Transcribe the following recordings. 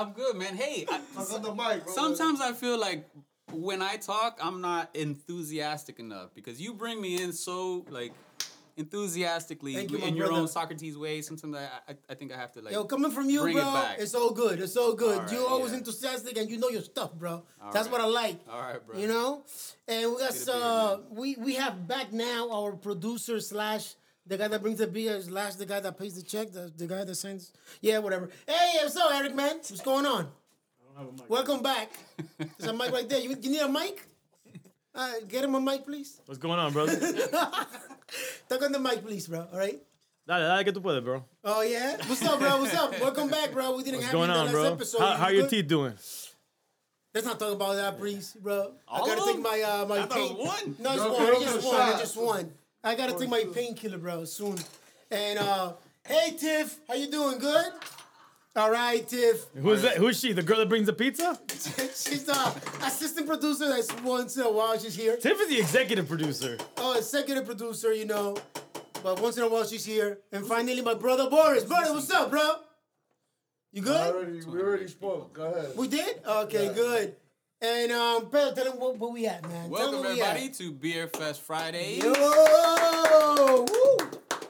I'm good, man. Hey, I, Fuck on the mic, bro. sometimes I feel like when I talk, I'm not enthusiastic enough because you bring me in so like enthusiastically Thank you, in your brother. own Socrates way. Sometimes I, I, I think I have to like. Yo, coming from you, Bring it bro, it's all good. It's all good. All you right, always yeah. enthusiastic and you know your stuff, bro. That's right. what I like. All right, bro. You know, and we got Get a beer, uh, we we have back now our producer slash the guy that brings the beer is last the guy that pays the check, the, the guy that sends. Yeah, whatever. Hey, what's up, Eric? Man, what's going on? I don't have a mic. Welcome back. There's a mic right there. You, you need a mic? Uh, get him a mic, please. What's going on, brother? Talk on the mic, please, bro. All right. dale, dale que tú puedes, bro. Oh yeah. What's up, bro? What's up? Welcome back, bro. We didn't What's have going you in on, the last bro? episode. How, You how are your good? teeth doing? Let's not talk about that, please, bro. All I gotta of take them? my uh my I thought it pain. was one. No, it's No, one. It's just a one. It's just one. I gotta take my painkiller, bro, soon. And uh, hey, Tiff, how you doing? Good. All right, Tiff. Who's that? Who's she? The girl that brings the pizza? she's the assistant producer. That's once in a while she's here. Tiff is the executive producer. Oh, executive producer, you know. But once in a while she's here. And finally, my brother Boris. Brother, what's up, bro? You I good? already, we already spoke. Go ahead. We did? Okay, good. And um, Pedro, tell them what, what we at, man. Welcome tell them we everybody at. to Beer Fest Friday. Yo! Woo!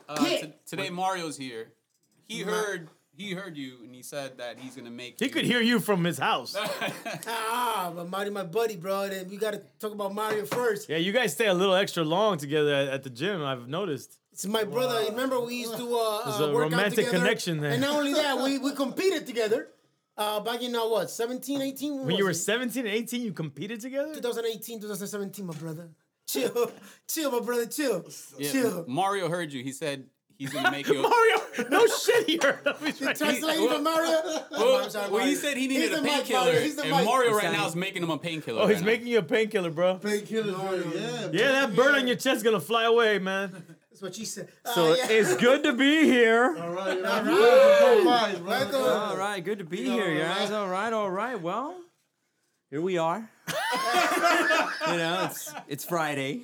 Uh, Yeah. t- today Mario's here. He heard he heard you and he said that he's gonna make. He you- could hear you from his house. Ah, but Mario, my buddy, bro. And we gotta talk about Mario first. Yeah, you guys stay a little extra long together at, at the gym. I've noticed. It's my brother. Remember, we used to uh, There's uh, a work out romantic together. connection there. And not only that, we, we competed together. Uh, back in uh, what, 17, 18? When you were 17 and 18, you competed together? 2018, 2017, my brother. Chill, chill, my brother, chill, Yeah, chill. Mario heard you. He said he's gonna make you. Mario, no shit, he heard of me. Translating for Mario. Well, sorry, well, he said he He's needed the a painkiller, Mario. And mic. Mario right now is making him a painkiller. Oh, he's right now. making you a painkiller, bro. Painkillers, right? Yeah. Yeah, that bird on your chest is gonna fly away, man. That's what she said. Uh, So yeah. it's good to be here. All right. All All right. right. Welcome. All right, good to be here, guys. All right, all right. Well, here we are. you know, it's it's Friday,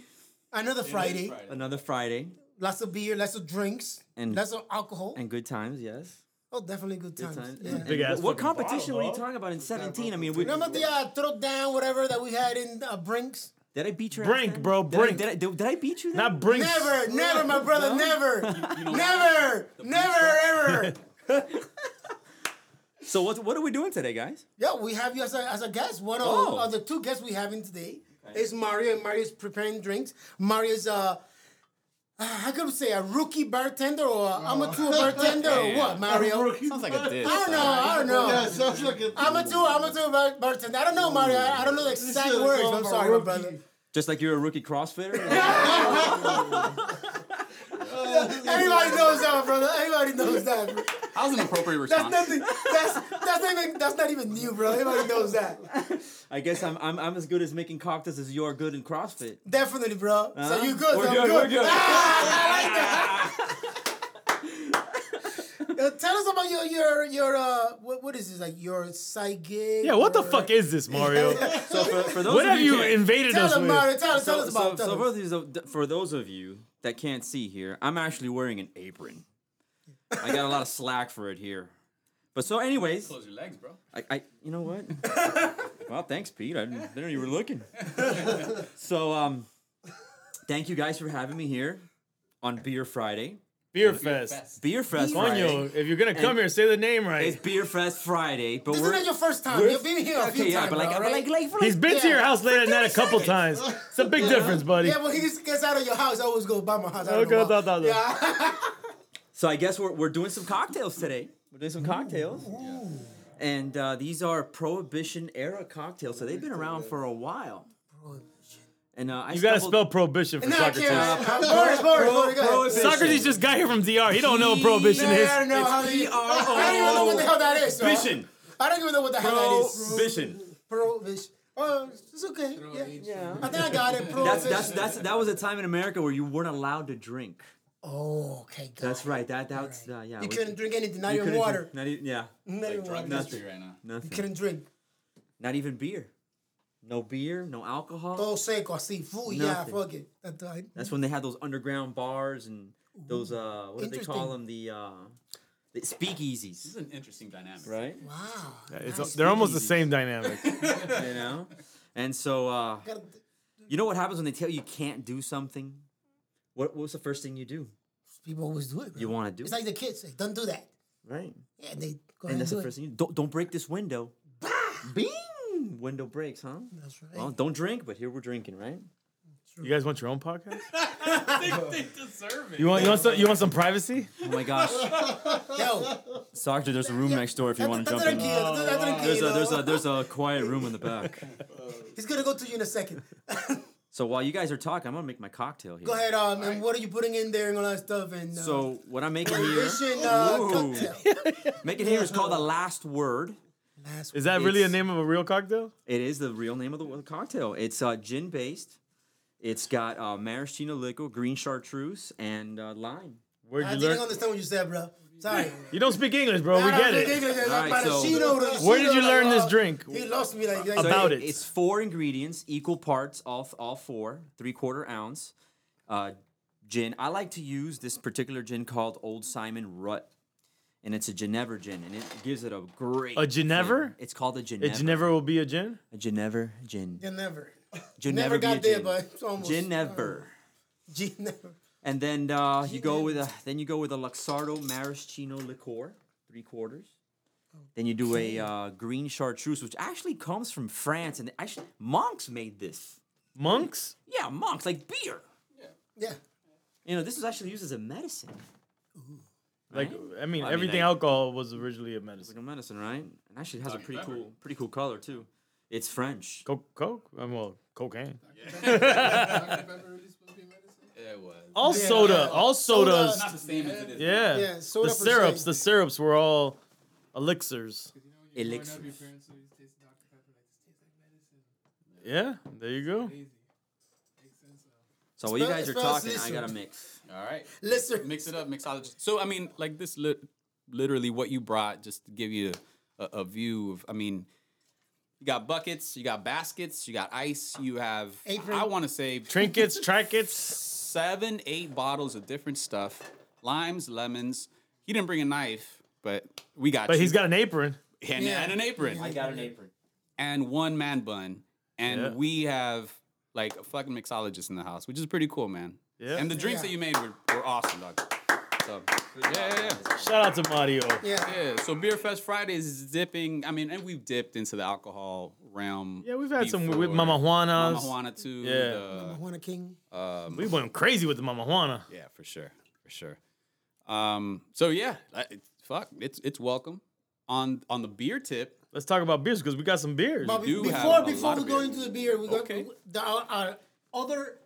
Another Friday. Friday. another Friday, Lots of beer, lots of drinks, And- lots of alcohol. and good times, yes. oh, definitely good times. Times. Yeah. And- Big and ass what competition bottle, were you talking about in 17? I mean, we, Remember the uh, throw down, whatever that we had in uh, Brinks? Did I beat you? Brink, last time? bro, Did I- Did I, did, did I beat you? Then? Not bring. Never, never, my brother, never, You know, never, never, ever. So what what are we doing today, guys? yeah, we have you as a, as a guest. One of, Oh. of the two guests we have in today is Mario, and Mario's preparing drinks. Mario's uh, how could we say a rookie bartender or a amateur bartender or Yeah. what, Mario? Sounds like a diss. I don't know. I don't know. Yeah, sounds like a. Amateur, amateur bar- bartender. I don't know, Mario. I, I don't know the exact should've words. I'm sorry, my rookie. brother. Just like you're a rookie CrossFitter? Everybody knows that, brother. Everybody knows that. Bro. That was an appropriate That's response. nothing. That's that's not even that's not even new, bro. Everybody knows that. I guess I'm, I'm I'm as good as making cocktails as you are good in CrossFit. Definitely, bro. So Huh? you good? We're so I'm good, we're good. Ah, I like that. Uh, tell us about your your your uh what what is this like your side gig? Yeah, what the or- fuck is this, Mario? So for, for those what of have you who can't- invaded Tell us them, with? Mario. Tell, tell us about. so tell for, us. those, for those of you that can't see here, I'm actually wearing an apron. I got a lot of slack for it here. But so, anyways, Close your legs, bro. I, I you know what? well, thanks, Pete. I didn't, didn't know you were looking. so, um, thank you guys for having me here on Beer Friday. Beer Fest. Beer Fest Friday. Coño, if you're gonna come And- here, say the name right. It's Beer Fest Friday, but This we're is not your first time. You've been here a few yeah, times, but like, bro, right? like, like, for He's like, been to your house late at night a couple seconds. times. It's a big difference, buddy. Yeah, when he gets out of your house, I always go by my house. I don't Okay, know why. Yeah. So I guess we're, we're doing some cocktails today. We're doing some cocktails. And uh, these are Prohibition era cocktails. So they've been around for a while. Prohibition. And uh, I You gotta spell prohibition for Nah, I Socrates. can't. Uh, Boris, Boris, Boris. Prohibition. Socrates just got here from DR. He don't know what prohibition is. I don't know how they. P-R-O- I don't even know what the hell that is. Prohibition. I don't even know what the hell that is. Prohibition. Prohibition. Oh, it's okay. Yeah. Yeah. I think I got it. That's Prohibition. that's that's that was a time in America where you weren't allowed to drink. Oh, okay. Got That's it. right. That that's uh, yeah. You we- couldn't drink anything, not even water. drink- Not even, yeah. Not Like even drug water. history right now. Nothing. You couldn't drink. Not even beer. No beer. No alcohol. Todo seco, así. Full, yeah, fuck it. That's right. That's when they had those underground bars and those uh, what do they call them? The uh, the speakeasies. This is an interesting dynamic. right? Wow. Yeah, it's, nice. they're almost the same dynamic. you know, and so uh, you know what happens when they tell you you can't do something? What what's the first thing you do? People always do it. Bro. You want to do It's it, It's like the kids say, "Don't do that." right? Yeah, and they go And and that's do the it. first thing you don't don't break this window. Bing! Window breaks, huh? That's right. Well, don't drink, but here we're drinking, right? You guys want your own podcast? they deserve it. You want you want some you want some privacy? Oh my gosh, Yo, Doctor, there's a room next door if you want to that's jump in. There's a there's a there's a quiet room in the back. He's gonna go to you in a second. So while you guys are talking, I'm gonna make my cocktail here. Go ahead, um, and what are you putting in there and all that stuff? And uh, So what I'm making here, Prohibition, uh, cocktail. making here is called the last word. Last Is that really a name of a real cocktail? It is the real name of the, the cocktail. It's uh, gin based. It's got uh, maraschino liquor, green chartreuse, and uh, lime. Where'd I you didn't learn? understand what you said, bro. Sorry. You don't speak English, bro. We Nah, get nah, it. English, like, Alright, so- maraschino to Where did you learn this uh, drink? He lost me like, like So About it- it. It's four ingredients, equal parts, all all four, three quarter ounce. Uh, gin. I like to use this particular gin called Old Simon Rutte, and it's a Geneva gin, and it gives it a great. A Geneva? flavor. It's called a It Geneva. never will be a gin. A Geneva gin. You never. Geneva Never got there, but it's almost. Geneva. G never. And then uh, you go with a then you go with a Luxardo maraschino liqueur, three quarters. Then you do a uh, green chartreuse, which actually comes from France, and actually monks made this. Monks? Yeah, monks like beer. Yeah. You know, this was actually used as a medicine, Like I mean, I mean, everything I- alcohol was originally a like medicine. Like a medicine, right? And actually, it has a pretty Pepper. cool, pretty cool color too. It's French. Coke, coke. Um, well, cocaine. Yeah, it was. All Yeah. soda. All sodas. Soda. Not the same as it is. Yeah. Yeah, soda the syrups. se. The syrups were all elixirs. Elixir. Yeah. There you go. So while you guys are spell talking, I got to mix. All right. Listen. Mix it up, mixologist. So I mean, like this, lit, literally what you brought, just to give you a, a view of. I mean, you got buckets, you got baskets, you got ice, you have. Apron. I want to say Trinkets, trinkets. Seven, eight bottles of different stuff, limes, lemons. He didn't bring a knife, but we got. But you. he's got an apron. and, Yeah. and an apron I got an apron. and one man bun, and Yeah. we have like a fucking mixologist in the house, which is pretty cool, man. Yeah. And the drinks Yeah. that you made were, were awesome, dog. So yeah, yeah, yeah. Shout out to Mario. Yeah. Yeah, so Beer Fest Fridays is dipping. I mean, and we've dipped into the alcohol realm. Yeah, we've had some with. Mama Juanas. Mama Juana too. Yeah. the- Juana King. um, We went crazy with the Mama Juana. yeah, for sure, for sure. Um, so yeah, I, fuck, it's it's welcome. On on the beer tip, Let's talk about beers because we got some beers. But do have before a before lot we of go beer. into the beer, we got Okay. the, our, our other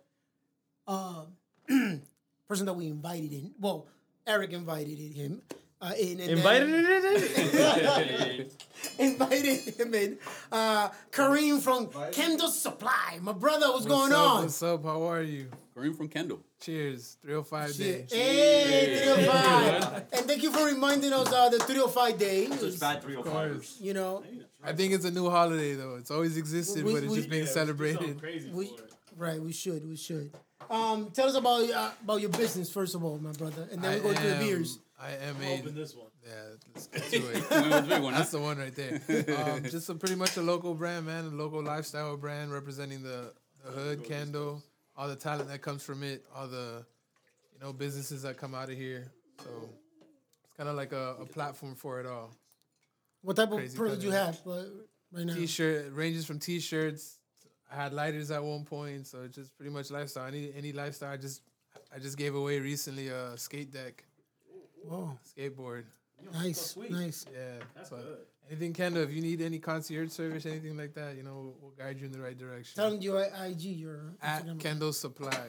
uh, person that we invited in. Well, Eric invited him. Uh, in, and Invited then- it in? invited him in. Uh, Kareem from Kendall Supply. My brother, what's, going up, on? What's up? How are you? Kareem from Kendall. Cheers. 305 Yeah. day. Hey, 305. and thank you for reminding us uh, the 305 day. It's bad three or Of course. You know, I think it's a new holiday though. It's always existed, We- but it's we- just being celebrated. we right. We should. We should. Um, tell us about uh, about your business first of all, my brother, and then we go to the beers. I am a this one. yeah. Let's get to it. That was big one. That's the one right there. Um, just a, pretty much a local brand, man. A local lifestyle brand representing the, the hood, Kendall, all the talent that comes from it, all the you know businesses that come out of here. So it's kind of like a, a platform for it all. What type of Crazy product you have uh, right now? T-shirt ranges from t-shirts. I had lighters at one point, so it's just pretty much lifestyle. Any any lifestyle. I just I just gave away recently a skate deck, Whoa, skateboard. nice, nice. Yeah. so anything Kendall, if you need any concierge service, anything like that, you know, we'll, we'll guide you in the right direction. Tell them your IG, your At Instagram. Kendall Supply.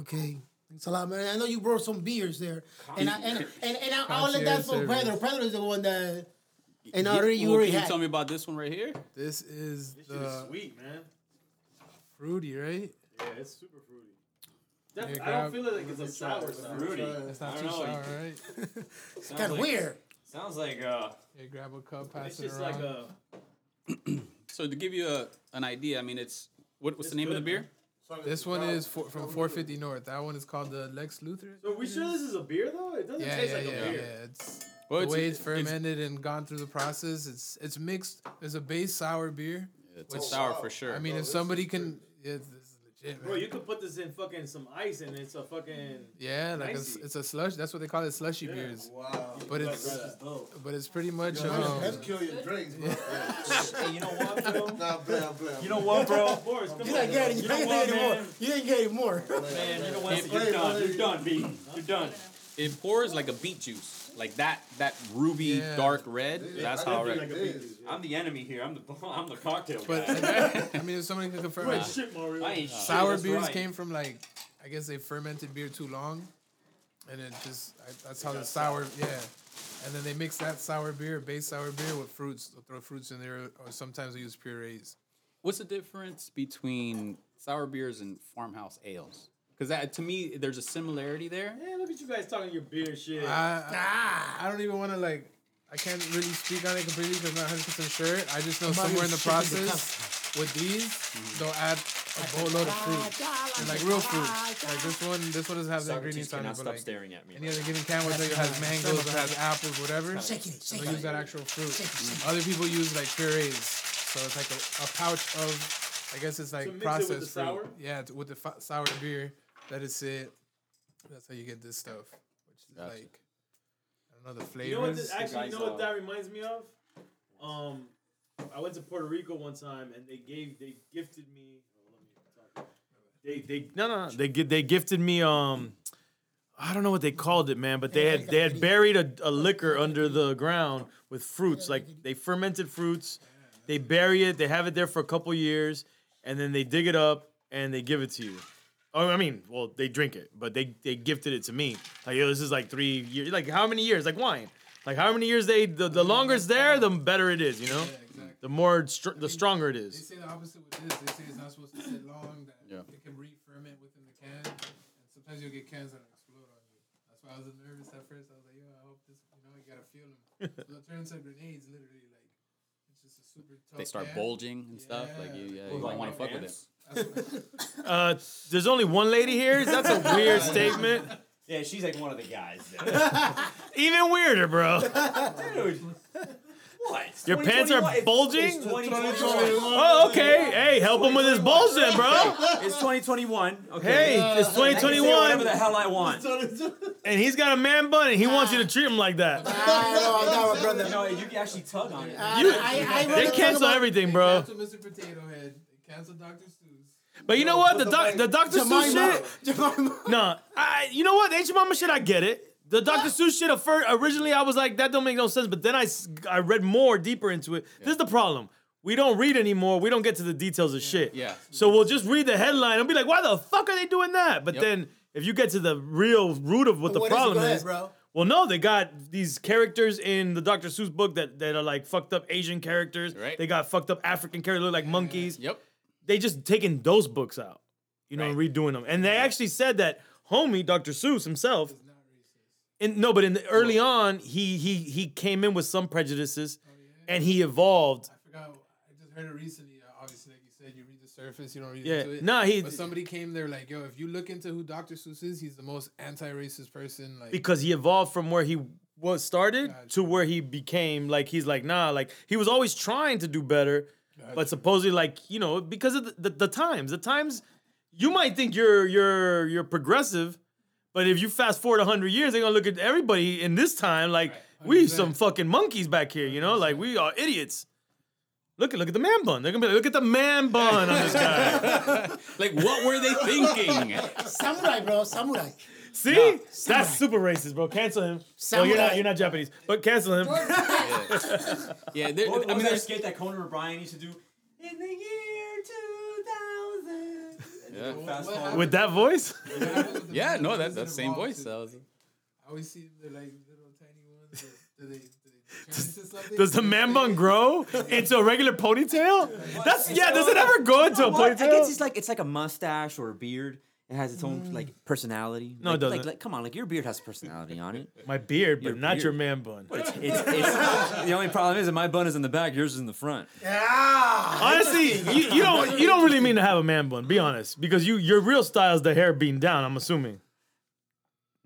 Okay. Thanks a lot, man. I know you brought some beers there, and I and and, and I, I'll let that Concierge for service. Pedro. Pedro is the one that, and Yeah, already you well, already can you had. tell me about this one right here? This is this the sweet, man. Fruity, right? Yeah, it's super fruity. Here, I grab- don't feel like it's a sour sour. Fruity. It's not I too don't know. sour, right? It's kind of weird. Sounds like uh. Here, grab a cup, pass It's it just around. like a. So to give you a, an idea, I mean, it's what, what's It's the name of the good, beer? This one is for, from 450 North. That one is called the Lex Luthor. So are we sure this is a beer though? It doesn't Yeah, taste yeah, like yeah, a yeah. beer. It's Well, the it's- way it's it's- fermented and gone through the process. It's it's mixed. There's a base sour beer. It's a sour for sure. I mean, if somebody can, yeah, this is legit, Bro, man. you could put this in fucking some ice and it's a fucking. Yeah, like it's, it's a slush. That's what they call it, slushy beers. Wow. But it's but it's pretty much Yo, um, Let's kill your drinks, bro. Hey, you know what, bro? Nah, blam, blam. You know what, bro? Boris, come You on. ain't getting, you You know ain't what, getting more. man? You ain't getting more. Man, you know what? You're done. You're done, B. You're done. it pours like a beet juice, like that that ruby Yeah. dark red. That's how I I think reckon. it is. I'm the enemy here. I'm the I'm the cocktail but guy. I mean, if somebody can confirm, Wait, shit, Mario. I ain't shit, sour that's beers right. came from like I guess they fermented beer too long, and it just I, that's how the sour yeah. And then they mix that sour beer, base sour beer, with fruits. They'll throw fruits in there, or sometimes they use purees. What's the difference between sour beers and farmhouse ales? Because that to me, there's a similarity there. Yeah, look at you guys talking your beer shit. I, I, I don't even want to like. I can't really speak on it completely because I'm not 100 percent sure. I just know somewhere in the process with these, mm-hmm. they'll add a boatload of fruit and like real fruit. Like this one, this one doesn't have the Socrates ingredients on it, but stop like staring at me. any other given can, whether it has mangoes or has apples, whatever. Shake it, shake They'll use that actual fruit. Other people use like purees, so it's like a, a pouch of, I guess it's like To mix it with processed the fruit. sour? Yeah, with the fa- sour beer. Let it sit. That's how you get this stuff, which is Gotcha. like I don't know the flavors. You know what? This, actually, you know what that reminds me of? Um, I went to Puerto Rico one time and they gave, they gifted me. oh, me. They, they, uh, uh, uh, they, gi- they gifted me. Um, I don't know what they called it, man, but they had they had buried a, a liquor under the ground with fruits. Like they fermented fruits, they bury it, they have it there for a couple years, and then they dig it up and they give it to you. Oh, I mean, well, they drink it, but they they gifted it to me. Like, yo, this is like three years. Like, how many years? Like wine. Like, how many years they? The, the longer it's there, the better it is. You know, exactly. the more str- the stronger it They say the opposite with this. They say it's not supposed to sit long. That Yeah. it can re-ferment within the can, and sometimes you'll get cans that explode on you. That's why I was nervous at first. I was like, yo, I hope this. You know, you gotta feel them. so they'll turn into grenades, literally. Like it's just a super tough. They start can. bulging and stuff. Like you, yeah, you Like don't want to my fuck with it. pants? That's what, Uh, there's only one lady here. That's a weird statement. Yeah, she's like one of the guys. Even weirder, bro. Dude. What? Your pants are bulging? It's 2021. Oh, okay. Hey, help him with his bullshit, bro. It's 2021. Okay. Hey, uh, it's I can say whatever 2021, the hell I want. and he's got a man bun, and he ah. wants you to treat him like that. I know, I know, my brother. You know, you can actually tug on it. Uh, you- I, I, I They read cancel about- everything, bro. Cancel Mr. Potato Head. Cancel Dr. Seuss. But you know what? The doc, the Dr. Seuss Jemima. shit. Jemima. No, I. You know what? The Aunt Jemima shit, I get it. The Dr. Seuss shit, at first, originally I was like, that don't make no sense. But then I, I read more deeper into it. This is the problem. We don't read anymore. We don't get to the details of shit. Yeah. So we'll just read the headline and be like, why the fuck are they doing that? But Yep. then if you get to the real root of what the What is it? problem Go ahead, is, bro. well, no, they got these characters in the Dr. Seuss book that, that are like fucked up Asian characters. Right. They got fucked up African characters, look like monkeys. Yep. They just taking those books out, you know, and redoing them. And they actually said that homie, Dr. Seuss himself, in, no, but in the, early on, he he he came in with some prejudices, and he evolved. I forgot. I just heard it recently. Uh, obviously, like you said, you read the surface, you don't read Yeah, into it. nah, he- But somebody came there like, yo, if you look into who Dr. Seuss is, he's the most anti-racist person. Like, because he evolved from where he was started Gotcha. to where he became like he's like nah like he was always trying to do better but supposedly like you know because of the, the, the times the times you might think you're you're you're progressive but if you fast forward 100 years they're gonna look at everybody in this time like we 100. some fucking monkeys back here you know like we are idiots look at look at the man bun they're gonna be like look at the man bun on this guy Like, what were they thinking? Samurai, bro. Samurai. see Samurai. that's super racist bro cancel him well you're not you're not japanese but cancel him Yeah, there, What, what I mean, was that there's skit that Conan O'Brien used to do? In the year 2000. And Yeah. Fast What with that voice with yeah, no, who that that same voice. to- That was, I always see they're like little tiny ones. Do they, do they turn? Does the man bun grow into a regular ponytail? That's yeah. Does it ever go into a ponytail? I guess it's like it's like a mustache or a beard, It has its own mm. like personality. No, it doesn't. Like, like, come on, like your beard has a personality on it. My beard, but Your not beard. your man bun. It's, it's, it's, the only problem is that my bun is in the back, yours is in the front. Yeah. Honestly, you, you don't you don't really mean to have a man bun. Be honest, because you your real style is the hair being down. I'm assuming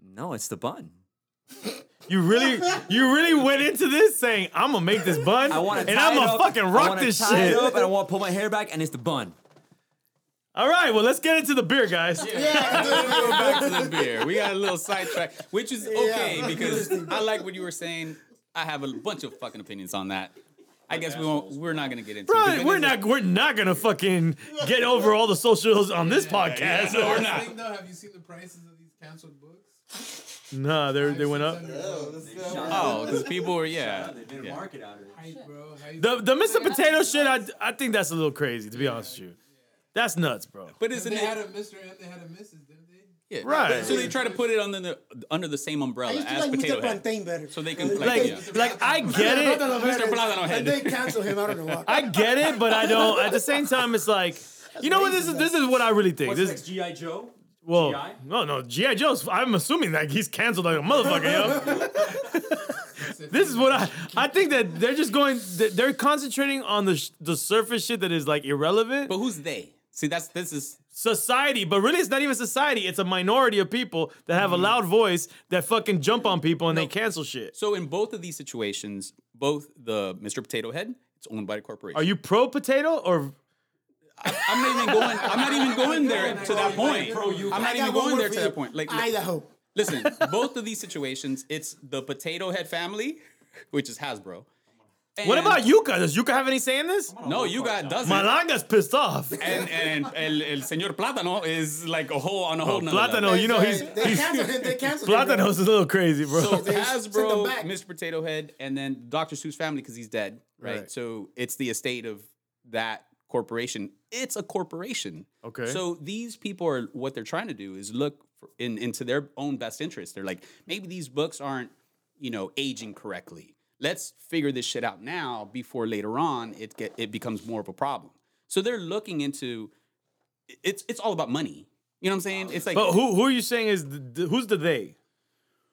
No, it's the bun. you really you really went into this saying I'm gonna make this bun I and I'm gonna fucking rock this tie shit. It up and I want to pull my hair back, and it's the bun. All right, well let's get into the beer, guys. Yeah, Go back to the beer. We got a little sidetrack, which is okay Yeah. because I like what you were saying. I have a bunch of fucking opinions on that. I guess we won't. We're not gonna get into. it. We're it is- not we're not gonna fucking get over all the socials on this podcast. no, we're I not. think though, have you seen the prices of these canceled books? Nah, they they went up. Oh, because oh, people were yeah. yeah. market out of it. Hype, bro. How you- The the Mr. Potato shit, I I think that's a little crazy to be honest with you. That's nuts, bro. But If isn't they had a Mr. and they had a Mrs., didn't they? Yeah. Right. So they try to put it under the under the same I umbrella used to as like Mr. potato head, Plantain better. so they can like, Like yeah. like I get it. Mr. Plátano And Head. they cancel him. I don't know why. I get it, but I don't. At the same time, it's like, you know what? This is this is what I really think. This is GI Joe? well, G.I.? no, no, GI Joe's. I'm assuming that he's canceled like a motherfucker. Yo. this is what I I think that they're just going. They're concentrating on the sh- the surface shit that is like irrelevant. But who's they? See, that's this is society, but really it's not even society. It's a minority of people that have a mm-hmm. loud voice that fucking jump on people and they cancel shit. so in both of these situations, both the Mr. Potato Head, it's owned by the corporation. Are you pro potato or I'm not even going. I'm not even going there to that point. I'm not even going there to you. that point. Like, Idaho. listen, both of these situations, it's the Potato Head family, which is Hasbro. What And- about Yuka? Does Yuka have any say in this? No, you got doesn't. Malanga's pissed off. and and el, el señor Plátano is like a whole on a whole. Oh, nother Plátano, level. you know he's, they he's canceled him. They canceled him. Plátano's a little crazy, bro. So They Hasbro. Mr. Potato Head, and then Dr. Seuss family because he's dead, right? Right. So it's the estate of that corporation. It's a corporation. Okay. So these people are what they're trying to do is look for, in into their own best interest. They're like, maybe these books aren't, you know, aging correctly. Let's figure this shit out now before later on it get it becomes more of a problem. So they're looking into it's it's all about money. You know what I'm saying? It's like But who who are you saying is the, the- who's the they?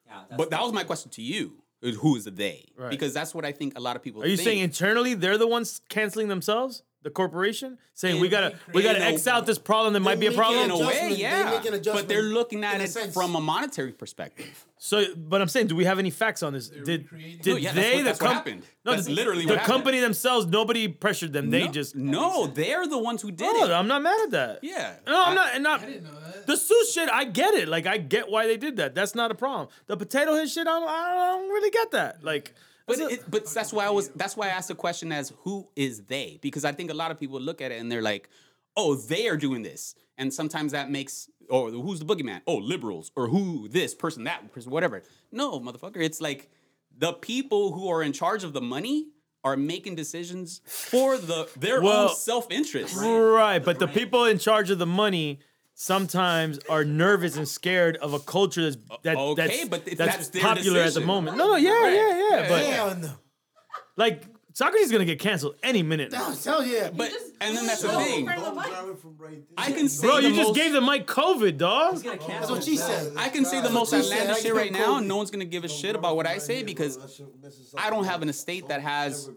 Yeah, but that was my question to you. is Who is the they? Right. Because that's what I think a lot of people Are you think. saying internally they're the ones canceling themselves? The corporation saying we gotta we gotta in a- X out this problem that might be a problem. in a way, yeah. make an adjustment But they're looking at it sense. from a monetary perspective. So, but I'm saying, do we have any facts on this? Did recreating- did No, yeah, that's they what- the that's what. No, That's literally the what happened. company themselves. Nobody pressured them. They no, just no, they're the ones who did No, it. I'm not mad at that. Yeah. No, I'm I- not. And not I didn't know that. the Seuss shit. I get it. Like I get why they did that. That's not a problem. The potato head shit. I'm, I don't really get that. Like, But that's it, but that's why I was that's why I asked the question as who is they because I think a lot of people look at it and they're like, oh, they are doing this, and sometimes that makes or who's the boogeyman? Oh, liberals or who this person that person whatever. No, motherfucker, it's like the people who are in charge of the money are making decisions for the their Well, own self interest. right. But the people in charge of the money sometimes are nervous and scared of a culture that's that, Okay, that's, but that's, that's their popular at the moment. No, no, yeah, yeah, yeah. But Hell no. like Socrates is gonna get canceled any minute. Oh, hell yeah. But just- and then that's the No, thing. for the Don't mic. grab it from right there. I can say Bro, the you just most- gave the mic COVID, dog. That's what she said. I can say the most what outlandish shit right now, and no one's gonna give a shit about what I say because I don't have an estate that has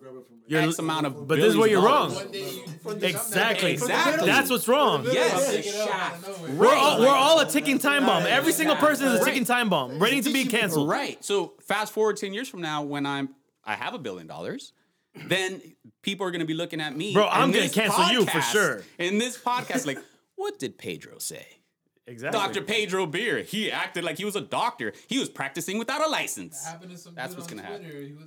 You're- X amount of. But this is where you're wrong. of One day you Exactly. Exactly. That's what's wrong. Yes. Pick it up out of nowhere. We're all, we're all a ticking time bomb. Every single person is a ticking time bomb, ready to be canceled. Right. So fast forward ten years from now, when I'm I have a billion dollars, then people are gonna be looking at me. Bro, I'm gonna this cancel you for sure. In this podcast, like, what did Pedro say? Exactly. Dr. Pedro Beer. He acted like he was a doctor. He was practicing without a license. Happened to some That's dude what's gonna happen. Twitter. He was,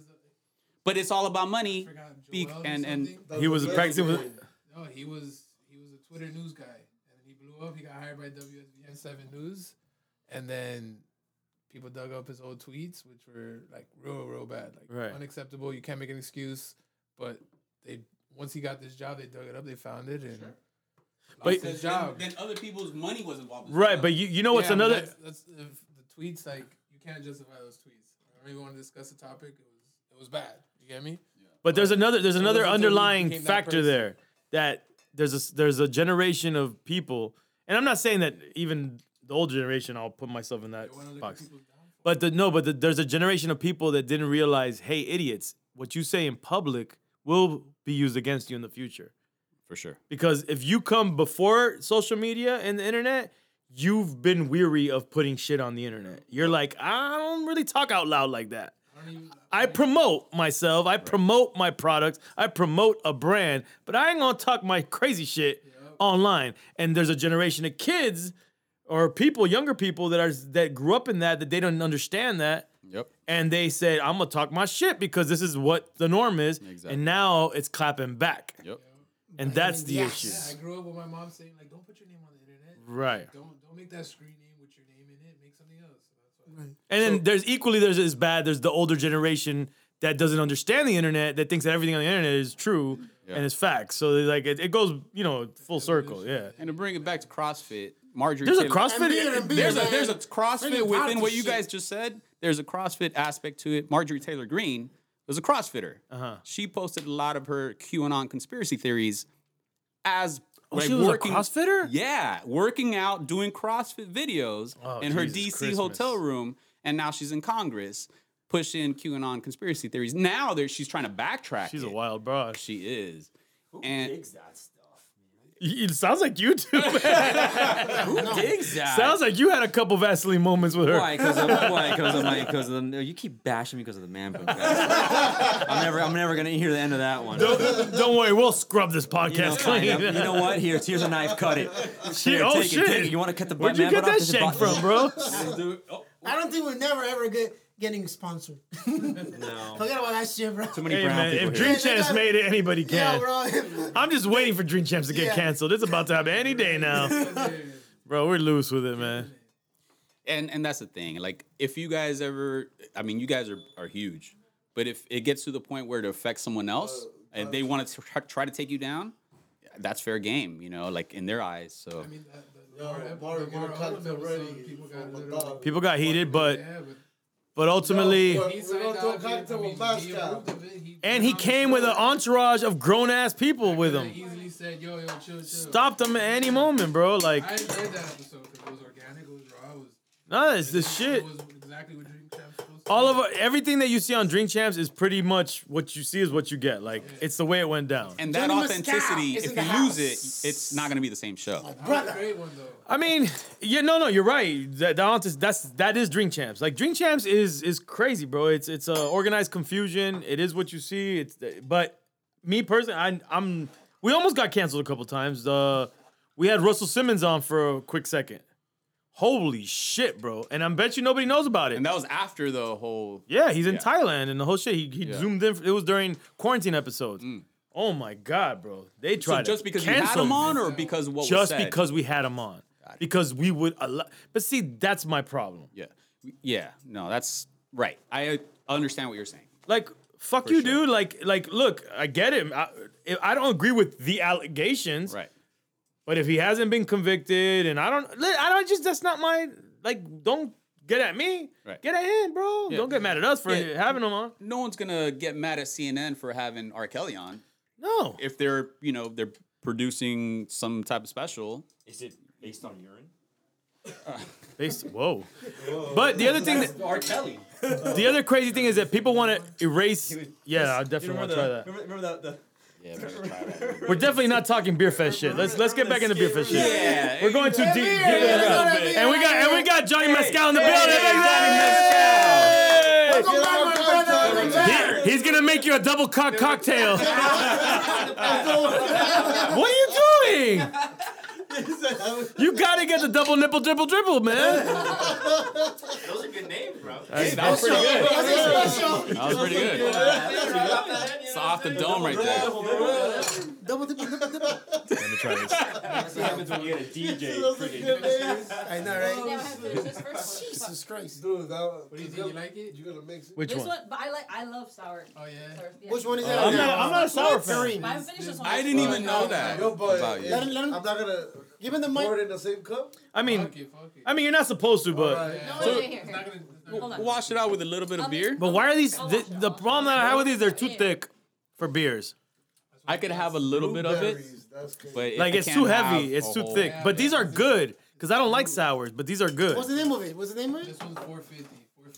But it's all about money. forgot, Be- Joel or and and. He was practicing with. No, he was he was a Twitter news guy, and he blew up. He got hired by WSVN Seven News, and then people dug up his old tweets, which were like real, real bad, like Right. unacceptable. You can't make an excuse. But they once he got this job, they dug it up, they found it, and But- lost his job. then other people's money was involved. Right, but you, you know what's Yeah, another. That's, that's if the tweets like you can't justify those tweets. I don't even want to discuss the topic. It was it was bad. You get me? Yeah. But there's another there's another wasn't until he underlying became that factor there that there's a there's a generation of people and I'm not saying that even the old generation, I'll put myself in that wanna look at box. But the, no, but the, there's a generation of people that didn't realize, hey, idiots, what you say in public will be used against you in the future. For sure. Because if you come before social media and the internet, you've been weary of putting shit on the internet. You're like, I don't really talk out loud like that. I even- I promote myself, I promote my products, I promote a brand, but I ain't gonna talk my crazy shit online. And there's a generation of kids or people, younger people that are that grew up in that that they don't understand that. Yep. And they said, I'm gonna talk my shit because this is what the norm is. Exactly. And now it's clapping back. Yep. And that's the Yes. issue. Yeah, I grew up with my mom saying like, "Don't put your name on the internet. Right. Don't don't make that screen name with your name in it. Make something else." So that's why. And then there's equally there's as bad. There's the older generation that doesn't understand the internet that thinks that everything on the internet is true and is facts. So like it, it goes you know full circle. Yeah. And to bring it back to CrossFit, Marjorie. There's a Taylor- CrossFit. And beer, and There's a there's a CrossFit within what you shit. guys just said. There's a CrossFit aspect to it. Marjorie Taylor Greene was a CrossFitter. Uh-huh. She posted a lot of her QAnon conspiracy theories as like Oh, she was a working. CrossFitter? Yeah, working out, doing CrossFit videos Oh, in her DC Christmas. hotel room, and now she's in Congress pushing QAnon conspiracy theories. Now there she's trying to backtrack. She's a wild broad. She is. Who and that stuff? It sounds like you do. man. Who digs that? sounds like you had a couple Vaseline moments with her. Why? Because of why? Because of my because of the no, you keep bashing me because of the man bun. guys. I'm never I'm never gonna hear the end of that one. Don't worry, we'll scrub this You know, podcast fine. clean. you know what? Here's here's a knife. Cut it. Here, oh take it, shit! take it. You want to cut the Where'd man you get bun off? that This shank from, bro? I don't think we're never ever get, getting sponsored. No. Forget about that shit, bro. Too many Hey brown man, people if here. Drink Champs made it, anybody Yeah, can. bro. I'm just waiting for Drink Champs to get Yeah. canceled. It's about to happen any day now. Bro, we're loose with it, man. and and that's the thing. Like, if you guys ever, I mean, you guys are are huge, but if it gets to the point where it affects someone else and they want to try, try to take you down, that's fair game. You know, like in their eyes. So I mean, that, the, Yo, Laura Ep- Mario, the get a Laura cocktail Odom ready episode, People got for my literally. dog. People got heated, but Yeah, but but ultimately, No, he We're signed gonna do a off, he- cocktail I mean, with Moscow. he approved of it, he and he came with an entourage of grown ass people with him. Easily said, "Yo, yo, chill, chill." Stopped him at any moment, bro. Like, I enjoyed that episode because it was organic, it was raw, it was. no, it's this shit. It was exactly what Drink Champs supposed to All be. of everything that you see on Drink Champs is pretty much what you see is what you get. Like, it's the way it went down. and that Johnny authenticity, Moscow is if in you the lose it, it's not gonna be the same show. That was a brother. great one though. I mean, yeah, no, no, you're right. That, that that's that is Drink Champs. Like Drink Champs is is crazy, bro. It's it's uh, organized confusion. It is what you see. It's but me personally, I, I'm we almost got canceled a couple times. Uh, we had Russell Simmons on for a quick second. Holy shit, bro! And I bet you nobody knows about it. And that was after the whole. Yeah, he's in Yeah. Thailand and the whole shit. He, he Yeah. Mm. zoomed in. It was during quarantine episodes. Oh my god, bro! They So tried just to because you had him on, or because what was just because we had him on, because we would allow. But see, that's my problem. Yeah, yeah. No, that's right. I understand what you're saying. Like, fuck you, sure. dude. Like, like, look, I get it. I, I don't agree with the allegations, Right. But if he hasn't been convicted, and I don't, I don't just that's not my like. Don't get at me. Right. Get at him, bro. Yeah. Don't get mad at us for Yeah. having him on. No one's gonna get mad at CNN for having R. Kelly on No. if they're, you know, they're producing some type of special. Is it based on urine? Based, whoa. But the other thing, that, R. Kelly. the other crazy thing is that people want to erase. Yeah, I definitely want to try that. Remember, remember the, Yeah, better try that. We're definitely not talking beer fest shit. Let's let's get back into beer fest shit. Yeah, We're going too deep. deep yeah, into yeah, and we got and we got Johnny Mescal in the hey, building. hey, Johnny Hey! Welcome back, my brother. Welcome back. He- he's gonna make you a double cock cocktail. what are you doing? You gotta get the double nipple dribble dribble, man. Those are good names, bro. Hey, that was pretty good. What's? That was pretty good. It's off the dome right there. Double dip, double dip. Let me try this. That's what happens when you get a DJ. Those are good names. I know, right? I have to finish this first one. Jesus Christ. Dude, that What do you think? You like it? You gotta mix it. Which This one? one, but I like, I love sour. Oh yeah. sour yeah. Which one is I'm that? not- I'm not a sour fan. I this one. I didn't even know that Yo, but about you. Let him, let him, I'm not gonna give him the pour it in the same cup. I mean, Fuck it, fuck it. I mean, you're not supposed to, but Alright. No, So- wait, wait, here, here. gonna. it's not Hold on. Wash it out with a little bit of I'll beer. but why are these? I'll The, wash it the off. problem that I have with these, they're too thick for beers. I could have a little bit of it, Blueberries, That's crazy. but it- Like I it's can't too have heavy. It's a too whole- thick. But these are good because I don't like sours. But these are good. What's the name of it? What's the name of it? This one's 450.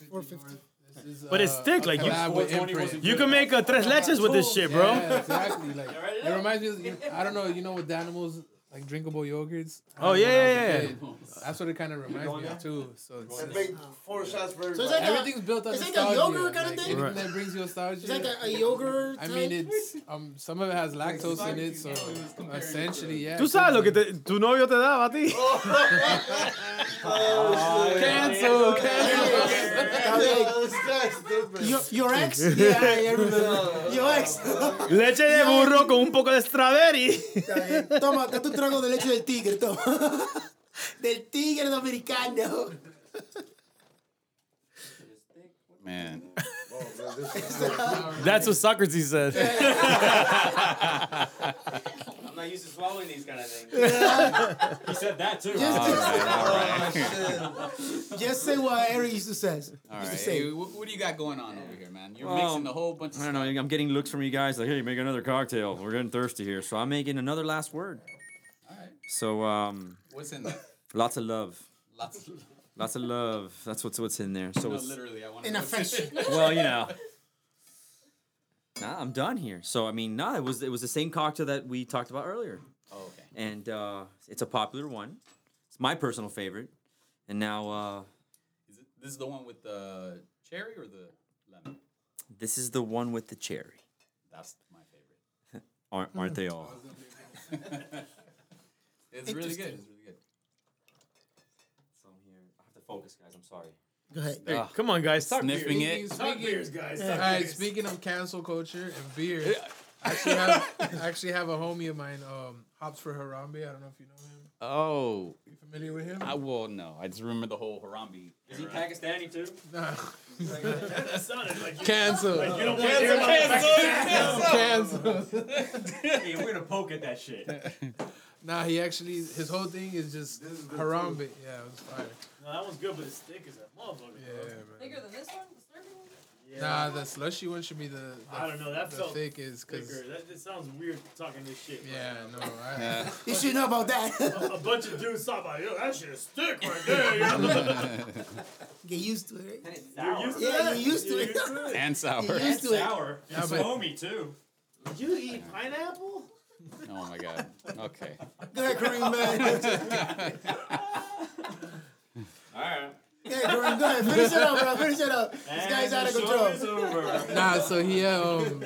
450. 450. North. This is, But it's uh, thick, a like you- collab with Imprint. You can make a tres leches with this shit, bro. Yeah, exactly. Like it reminds me. Of, you- I don't know. You know what Danimals like drinkable yogurts? Oh, yeah, I was a yeah, yeah. That's what it kind of reminds me of too. So it's, And make four shots for So it's everybody. like a, everything's built on it's like a yogurt kinda thing? Anything Right. that brings you nostalgia. it's like a, a yogurt. I mean, it's um some of it has lactose in it, so essentially, yeah. Tú it sabes lo could que be. te, tu novio te daba a ti. Cancel, cancel. Your, your ex? Yeah, I remember. Your ex. Leche de burro con un poco de strawberry. Toma, acá tu trago de leche del tigre, toma. Del tigre dominicano. Man, That's what Socrates said. I'm not used to swallowing these kind of things. he said that too. Just say what Eric used to say. all Used right. to say. Hey, what, what do you got going on over here, man? You're Well, mixing um, a whole bunch of I don't know. I'm getting looks from you guys like, hey, make another cocktail. We're getting thirsty here. So I'm making another last word. All right. So um, What's in there? lots of love. Lots of. Lots of love. That's what's what's in there. So No, it's literally, I want In to affection. well, you know. Nah, I'm done here. So I mean, nah, it was it was the same cocktail that we talked about earlier, Oh, okay. and uh, it's a popular one. It's my personal favorite, and now uh, Is it, this is the one with the cherry or the lemon? this is the one with the cherry. That's my favorite. Aren't, aren't they all? It's really good. It's really good. So here, I have to focus, guys. I'm sorry. Go ahead. Hey, come on, guys. Talk Sniffing beers. it. Speaking, speaking, guys. all right, speaking of cancel culture and beer, I actually have, I actually have a homie of mine, um, Hops for Harambe. I don't know if you know him. Oh, You familiar with him? I will no. I just remember the whole Harambe. Is he Pakistani too? Nah. That sounded like Cancel. you don't Cancel. hey, we're gonna poke at that shit. Nah, he actually his whole thing is just Harambe. Yeah, it was fire. No, that one's good, but it's thick as a motherfucker. Yeah, man. Bigger than this one? The Slurpee one? Yeah. Nah, the slushy one should be the. the I don't know. That the felt thick is because. thicker. That, that sounds weird talking this shit. but- Yeah, no, I, You should know about that. a bunch of dudes talk about, yo, that shit is thick right there. Yo. Get used to it. And You're used to Yeah, that? you're used to You're it. and sour. You're used to it. sour. It's but- foamy too. Did you eat pineapple? Oh my god. Okay. Go ahead, Kareem, man. All right. Yeah, Kareem, go ahead. Finish it up, bro. Finish it up. This guy's out of control. over. nah, so he um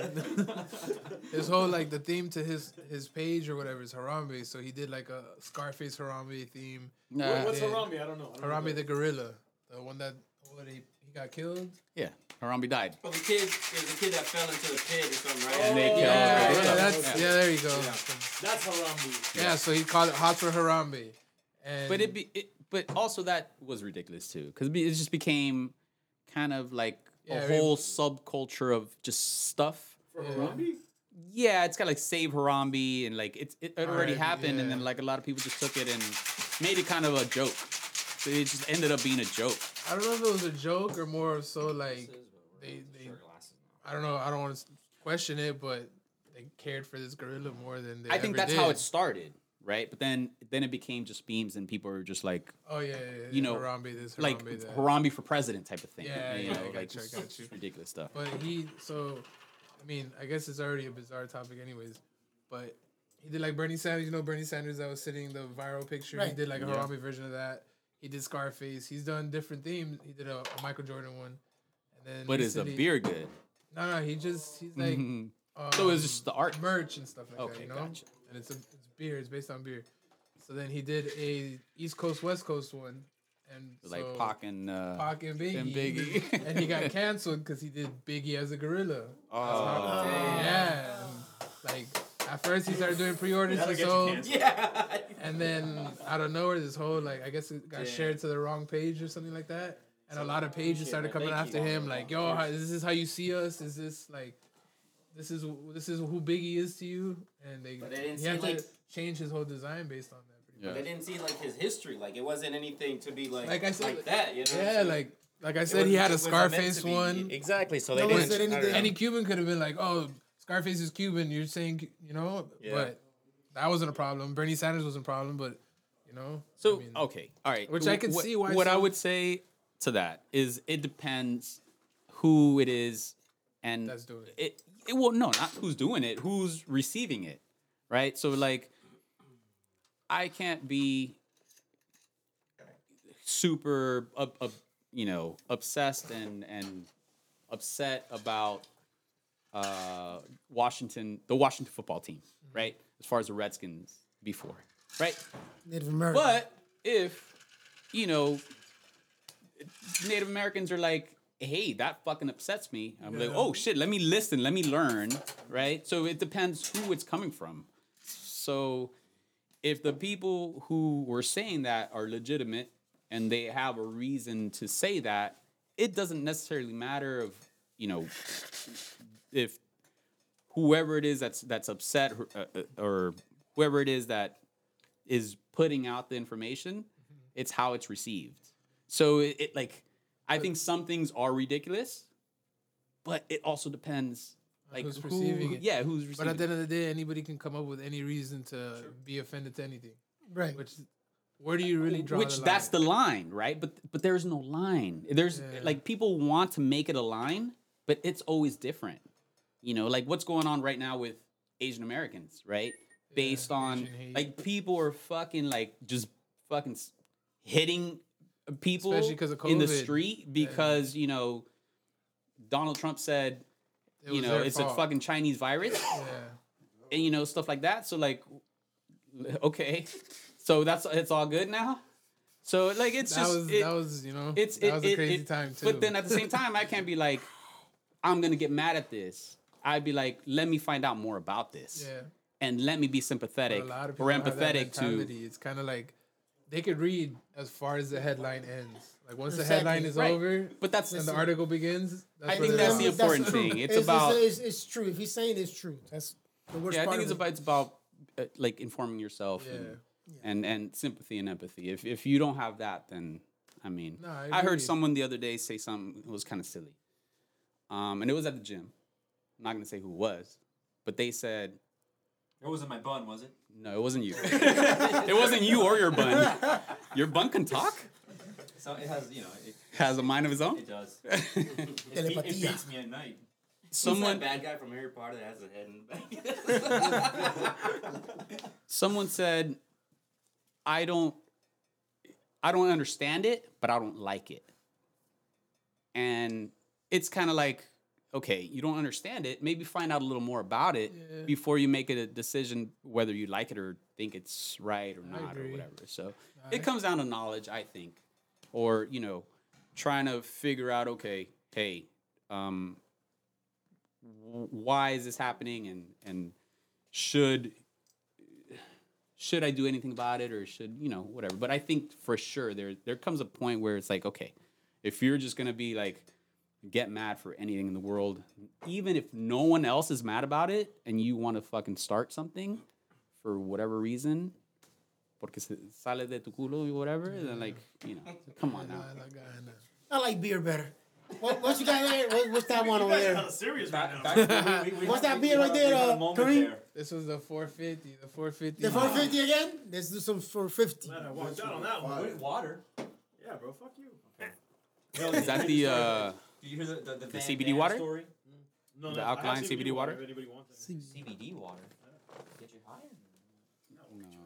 his whole like the theme to his his page or whatever is Harambe. So he did like a Scarface Harambe theme. Nah. What's Yeah. Harambe? I don't know. I don't know. Harambe the gorilla, the one that what he he got killed. Yeah. Harambe died. Well, the kid, there's a kid that fell into the pit or something, right? And they oh, killed Yeah, the yeah, that's yeah. There you go. That's Harambe. Yeah, so he called it Hops for Harambe. And But it be it, but also that was ridiculous too because it just became kind of like Yeah, a it- whole subculture of just stuff. For Harambe? Yeah, it's kind of like save Harambe and like it's it, it already Alright, happened and yeah. then like a lot of people just took it and made it kind of a joke. So it just ended up being a joke. I don't know if it was a joke or more so like they they I don't know. I don't want to question it, but they cared for this gorilla more than they. I think that's did. how it started, right? But then then it became just memes and people were just like Oh yeah, yeah, yeah. you know, Harambe this, Harambe like that. Harambe for president type of thing. Yeah, you yeah, know, I like you, I just- got you. just ridiculous stuff. But he so, I mean, I guess it's already a bizarre topic, anyways. But he did like Bernie Sanders. You know Bernie Sanders that was sitting the viral picture. He did like a Yeah. Harambe version of that. He did Scarface. He's done different themes. He did a, a Michael Jordan one. And then But is the recently- beer good? No, no. He just he's like. Mhm. Um, So it's just the art. merch and stuff like that, Okay, you know. gotcha. And it's a it's beer. It's based on beer. So then he did a East Coast West Coast one, and like so Pac and uh, Pac and Biggie, and Biggie. and he got canceled because he did Biggie as a gorilla. Oh, Yeah, and, like at first he started doing pre-orders and so, Yeah. And then out of nowhere this whole like I guess it got shared to the wrong page or something like that, and a lot of pages started coming after him like, yo, how, this is how you see us? Is this like? This is this is who Biggie is to you, and they, But they didn't he had see, to like- change his whole design based on that. Yeah. They didn't see like his history. Like it wasn't anything to be like Like I said- like that. You know. Yeah, like like I It said, he had a was meant Scarface one. Exactly. So they No one didn't. said anything. Any Cuban could have been like, oh, Scarface is Cuban. You're saying, you know, Yeah. but that wasn't a problem. Bernie Sanders wasn't a problem, but you know. So I mean, okay, all right. Which I can What- see why What I would say to that is it depends who it is and That's doing it. it. It well, no, not who's doing it, who's receiving it, right? So like, I can't be super up, up, you know, obsessed and and upset about uh, Washington, the Washington football team, right? As far as the Redskins before, right? Native American. But if, you know, Native Americans are like, hey, that fucking upsets me. I'm like, oh shit, let me listen, let me learn, right? So it depends who it's coming from. So if the people who were saying that are legitimate and they have a reason to say that, it doesn't necessarily matter of, you know, if whoever it is that's that's upset or, uh, uh, or whoever it is that is putting out the information, it's how it's received. So it, it like I think some things are ridiculous, but it also depends like who's who- receiving who- it. Yeah, who's receiving But at the end of the day, anybody can come up with any reason to be offended to anything. right. Which, where do you really draw Which the line? that's the line, right? But but there's no line. There's Yeah. like people want to make it a line, but it's always different. You know, like what's going on right now with Asian Americans, right? Based on like people are fucking like just fucking hitting people Especially 'cause of in the street because you know Donald Trump said you know it's fault. a fucking Chinese virus Yeah. and you know stuff like that. So like, okay, so that's it's all good now. So like it's That just was it- that was you know it's that it, was a it- crazy it- time too. But then at the same time, I can't be like, I'm gonna get mad at this. I'd be like, let me find out more about this, yeah, and let me be sympathetic a lot of or people have that empathetic to. It's kind of like they could read as far as the headline ends. Like once the headline is Right. over But that's and the article begins, that's I think that's the important true. thing. It's about- it's, it's, true. If he's saying it's true, that's the worst yeah, I think of it's it. about it's about uh, like informing yourself Yeah. and, and and sympathy and empathy. If if you don't have that, then I mean, No, I I, heard someone the other day say something that was kind of silly, um, and it was at the gym. I'm not gonna say who it was, but they said It wasn't my bun, was it? no, it wasn't you. it wasn't you or your bun. Your bun can talk. So it has, you know, it, Has a mind of his own. it does. It, beat, it beats me at night. Someone bad guy from Harry Potter that has a head in the back. someone said, I don't I don't understand it, but I don't like it. And it's kind of like, okay, you don't understand it, maybe find out a little more about it Yeah. before you make a decision whether you like it or think it's right or not or whatever. So I- it comes down to knowledge, I think. Or, you know, trying to figure out, okay, hey, um, w- why is this happening and and should should I do anything about it or should you know whatever. But I think for sure there there comes a point where it's like okay, if you're just gonna be like get mad for anything in the world, even if no one else is mad about it and you want to fucking start something for whatever reason. Porque se sale de tu culo or whatever, then like, you know, come on now. Nah, that guy, nah. I like beer better. What, what you got there? What, what's that one over there? serious right now. What's that beer right there, uh, Kareem? This was the 450. The 450. The 450 again? Let's do some 450. I walked out on that one. Water. Yeah, bro, fuck you. Is that the uh Did you hear the, the, the, Van CBD Damme water? story? Mm. No, The no, alkaline CBD water? If anybody wants it. CBD water. Get you high?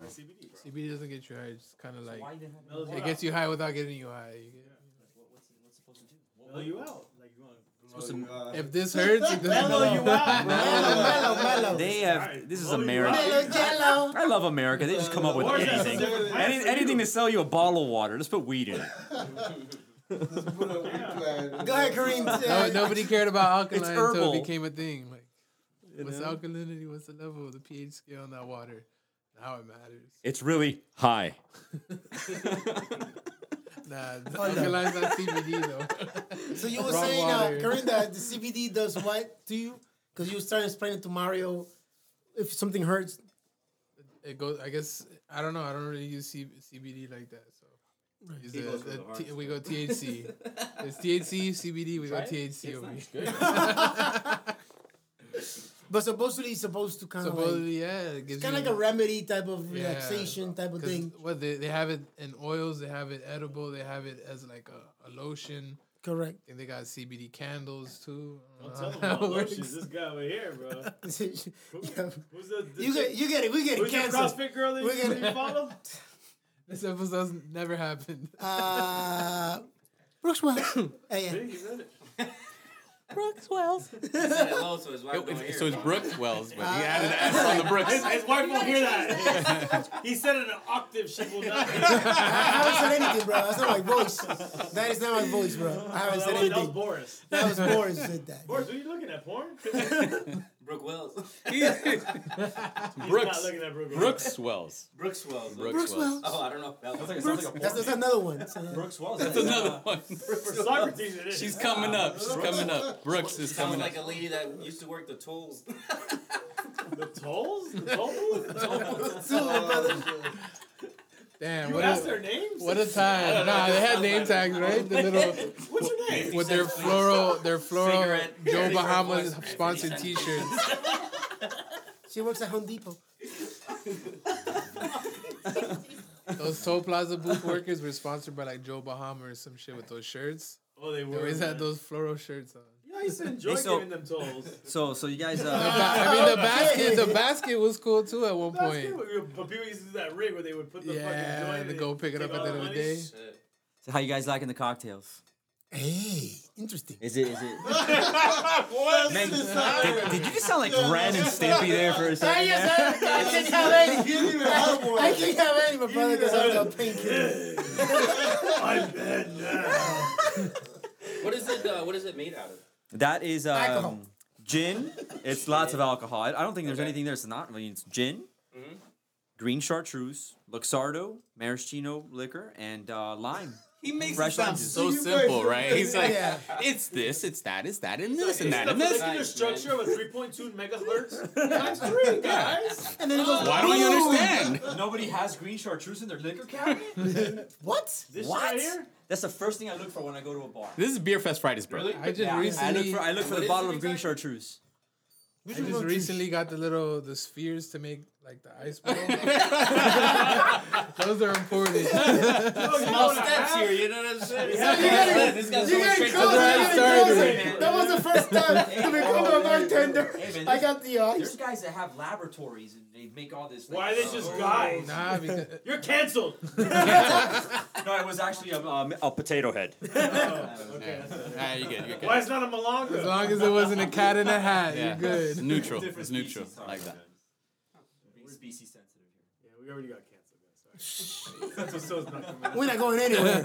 CBD. CBD doesn't get you high. It's kind of like Why you didn't have Mellows it you gets you high without getting you high. You get- What, what's, it, what's it supposed to do? Mellow you out. Like you want If this hurts, it doesn't Mellow you out. Mellow, mellow, mellow. They have. This is America. Mellow jello. I love America. They just come up with Or is that some anything. Any, anything to sell you a bottle of water. Just put weed in it. Go ahead, Kareem. No, nobody cared about alkaline until it became a thing. Like, what's alkalinity? What's the level of the pH scale in that water? Now it matters. It's really high. Nah, the Hold on. alkaline's not CBD though. So you were Wrong saying, uh, water. Kareem, that the CBD does what to you? Because you were starting explaining to Mario if something hurts. it goes. I guess I don't know. I don't really use C- CBD like that. So use He goes for the the T- we go THC. It's THC, CBD. We go Try it. THC It's over nice. here. Good. But supposedly it's supposed to kind of like, yeah, it gives kind of like a remedy type of Yeah. relaxation type of thing. What they, they have it in oils, they have it edible, they have it as like a, a lotion. Correct. And they got CBD candles too. I Don't don't tell know about lotions. This guy over here, bro. Yeah. Who's the, the You chick- get, you get it. We get it Who's your canceled. CrossFit girl that you, you follow? This episode's never happened. Uh, Brooks Wells. hey, yeah. He. Brooks Wells. He said it low, so his wife It- don't it- hear so it's. Brooks Wells, but he added an S on the Brooks. His, his wife won't hear that. he said it an octave she will not hear. I haven't said anything, bro. That's not my voice. That is not my voice, bro. I haven't that, said was, that was anything. Boris. That was Boris who said that. Boris, what are you looking at? Porn? Brooke Wells. He's Brooks. not looking at Brooke. Brooks Wells. Brooks Wells. Brooks Brooks Wells. Oh, I don't know. That was like Brooks, that's, that's another one. So, yeah. Brooks Wells. That's another one. For Socrates, it is. She's coming up. She's coming up. Brooks is Sounds coming up. like a lady that used to work the tolls. the tolls? The toll booth? So, brother, oh, Damn, You what asked a, their names? what a time. Nah, they had name tags, right? The little What's your name? with their floral, their floral Cigarette. Joe Bahamas sponsored T-shirts. she works at Home Depot. Those Toll Plaza booth workers were sponsored by like Joe Bahama or some shit with those shirts. Oh, they They always man. had those floral shirts on. Yeah, I used to enjoy Hey, so- giving them tolls. So, so you guys, The uh, I mean, the basket, the basket was cool too at one That's point. good, but people used to do that rig where they would put the Yeah, fucking joint to and go pick it take up at all the end of the money. day. so how you guys liking the cocktails? Hey, interesting. Is it? Is it? Man, did, did you just sound like Ren and Stimpy there for a second? yes, there? I, I can't have any. I can't have any, my brother, because I got painkiller. I'm bad now. What is it? Uh, what is it made out of? That is um, Alcohol. gin. It's lots of alcohol. I I don't think there's anything there that's not. I mean, it's gin, green chartreuse, Luxardo, maraschino liquor, and uh, lime. He makes Fresh it sound oranges. so You simple, guys- right? He's like, Yeah. it's this, it's that, it's that, and this, and that, the and this. molecular structure of a 3.2 megahertz times three, guys. And then he goes, Why don't you "Ooh." understand? Nobody has green chartreuse in their liquor cabinet. What? This What? shit right here? That's the first thing I look for when I go to a bar. This is Beer Fest Fridays, bro. Really? I just Yeah, I look recently, for I look for the bottle of green exactly? chartreuse. I just recently got the little the spheres to make like the ice ball. Those are important. Small steps here, you know what I'm saying? Yeah. This guy's You going get to you get started. That was the first time to become a bartender. Hey, man, I there's- got the ice. There's guys that have laboratories and they make all this. Why are they just guys? nah, because You're canceled. No, it was actually a, um, a potato head. Okay. Ah, you good, you're good. Why it's not a Malanga? as long as it wasn't a cat in a hat, Yeah. you're good. It's neutral. Different It's neutral. Like that. Being species sensitive here. Yeah, we already got canceled, guys. Sorry. That's what So's not coming out. We're not going anywhere.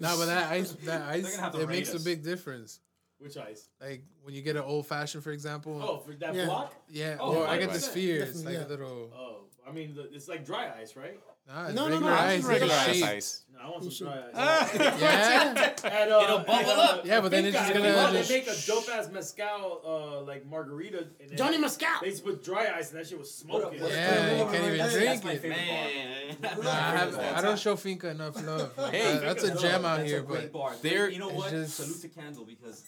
Nah, but that ice, that ice, gonna have to it rate makes a big difference. Which ice? Like when you get an old fashioned, for example. Oh, for that Yeah. block? yeah. oh, or I right, get the right. sphere. It's like Definitely, a little. Oh, I mean, the, it's like dry ice, right? Nah, it's No, no, no, ice. it's It's regular Ice, ice. No, I want some dry ice. Yeah. At, uh, It'll bubble at, uh, up. Yeah, but then it's Finca, just gonna you just- They make a dope ass mezcal, uh, like margarita. And then Johnny Moscow. They just put dry ice and that shit was smoking. Yeah, you can't even drink it. Man. Nah, I, have, I don't show Finca enough love. Like, Hey, that- that's a gem out That's here, a great but bar. They're- you know what? just- Salute to Kendall because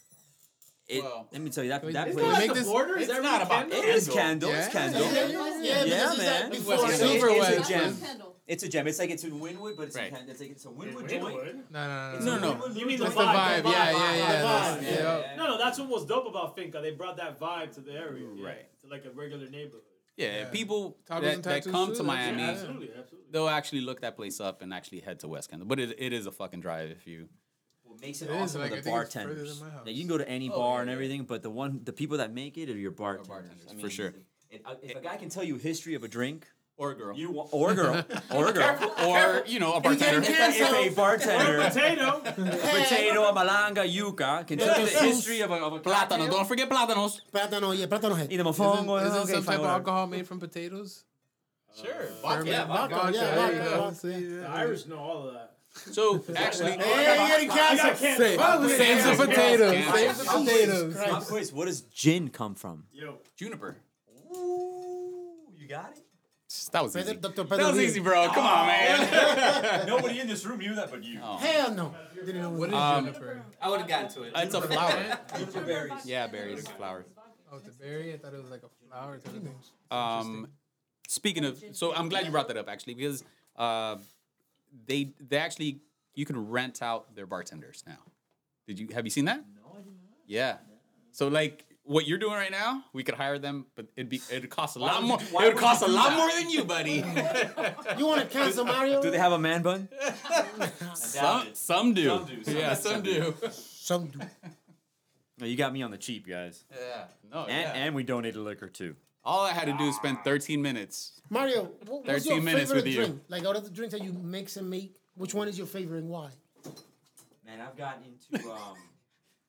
it. Well, let me tell you that Wait, that Isn't place. that make like this- border? Is it's that not really about- Kendall? It is Kendall. It's Yeah. Kendall. Yeah, Yeah, man. like It's It's, it's a gem. It's a gem. It's like it's in Wynwood, but it's Right. in Kendall. It's like it's a In Wynwood joint. Wynwood? no, no, no, no. No, no. You mean the That's joint. the vibe, vibe. the Yeah, vibe, yeah, the yeah. that's- vibe. Yeah, yeah. yeah, No, no, that's what was dope about Finca. They brought that vibe to the area. yeah, Right. To like a regular neighborhood. yeah, Yeah. people that, that come too, to Miami. Absolutely, absolutely. they'll actually look that place up and actually head to West Kendall. But it, it is a fucking drive if you. What makes it, It is, awesome like, are I the think it's bartenders. than my house. Like, you can go to any Oh, bar yeah, and yeah. everything, but the one, the people that make it are your bartenders. bartenders, I for sure. If, uh, if a guy can tell you history of a drink, Or a girl. you wa- or a girl, or a girl, or, you know, a bartender. getting if a bartender, Potato. potato, a malanga, yuca, can tell you the history of a, of a Plátano. Don't forget plátanos. Plátano, yeah, plátano head. Either Isn't, mofongo, isn't okay, some type of alcohol made from potatoes? Sure. Ferment- yeah, vodka, vodka, yeah, there you vodka, go. vodka. See, yeah. The Irish know all of that. So actually, Hey, you're getting I got canceled. canceled. Save, save some potatoes. Yeah. Save some potatoes. Pop quiz, what does gin come from? Yo, juniper. Ooh, you got it? That was easy. That was easy, bro. Come on, man. Nobody in this room knew that but you. Oh. Hell no. Didn't know What is Um, juniper? I would have gotten to it. It's a flower. Man it's a berries. Yeah, berries, flowers. Oh, the berry. I thought it was like a flower type of. Um, speaking of, so I'm glad you brought that up actually because uh, they they actually you can rent out their bartenders now. Did you have you seen that? No, I did not. Yeah. So like what you're doing right now, we could hire them, but it'd be it'd cost a lot would more. It would would cost a lot that? more than you, buddy. You want to cancel Mario? Do they have a man bun? some some do. Some do, some yeah, do, some some do. Some do. No, you got me on the cheap, guys. yeah. No. And, yeah. and we donated liquor too. All I had to do is spend 13 minutes. Mario, what, what's 13 your minutes favorite with you. drink? Like out of the drinks that you mix and make, which one is your favorite and why? Man, I've gotten into um,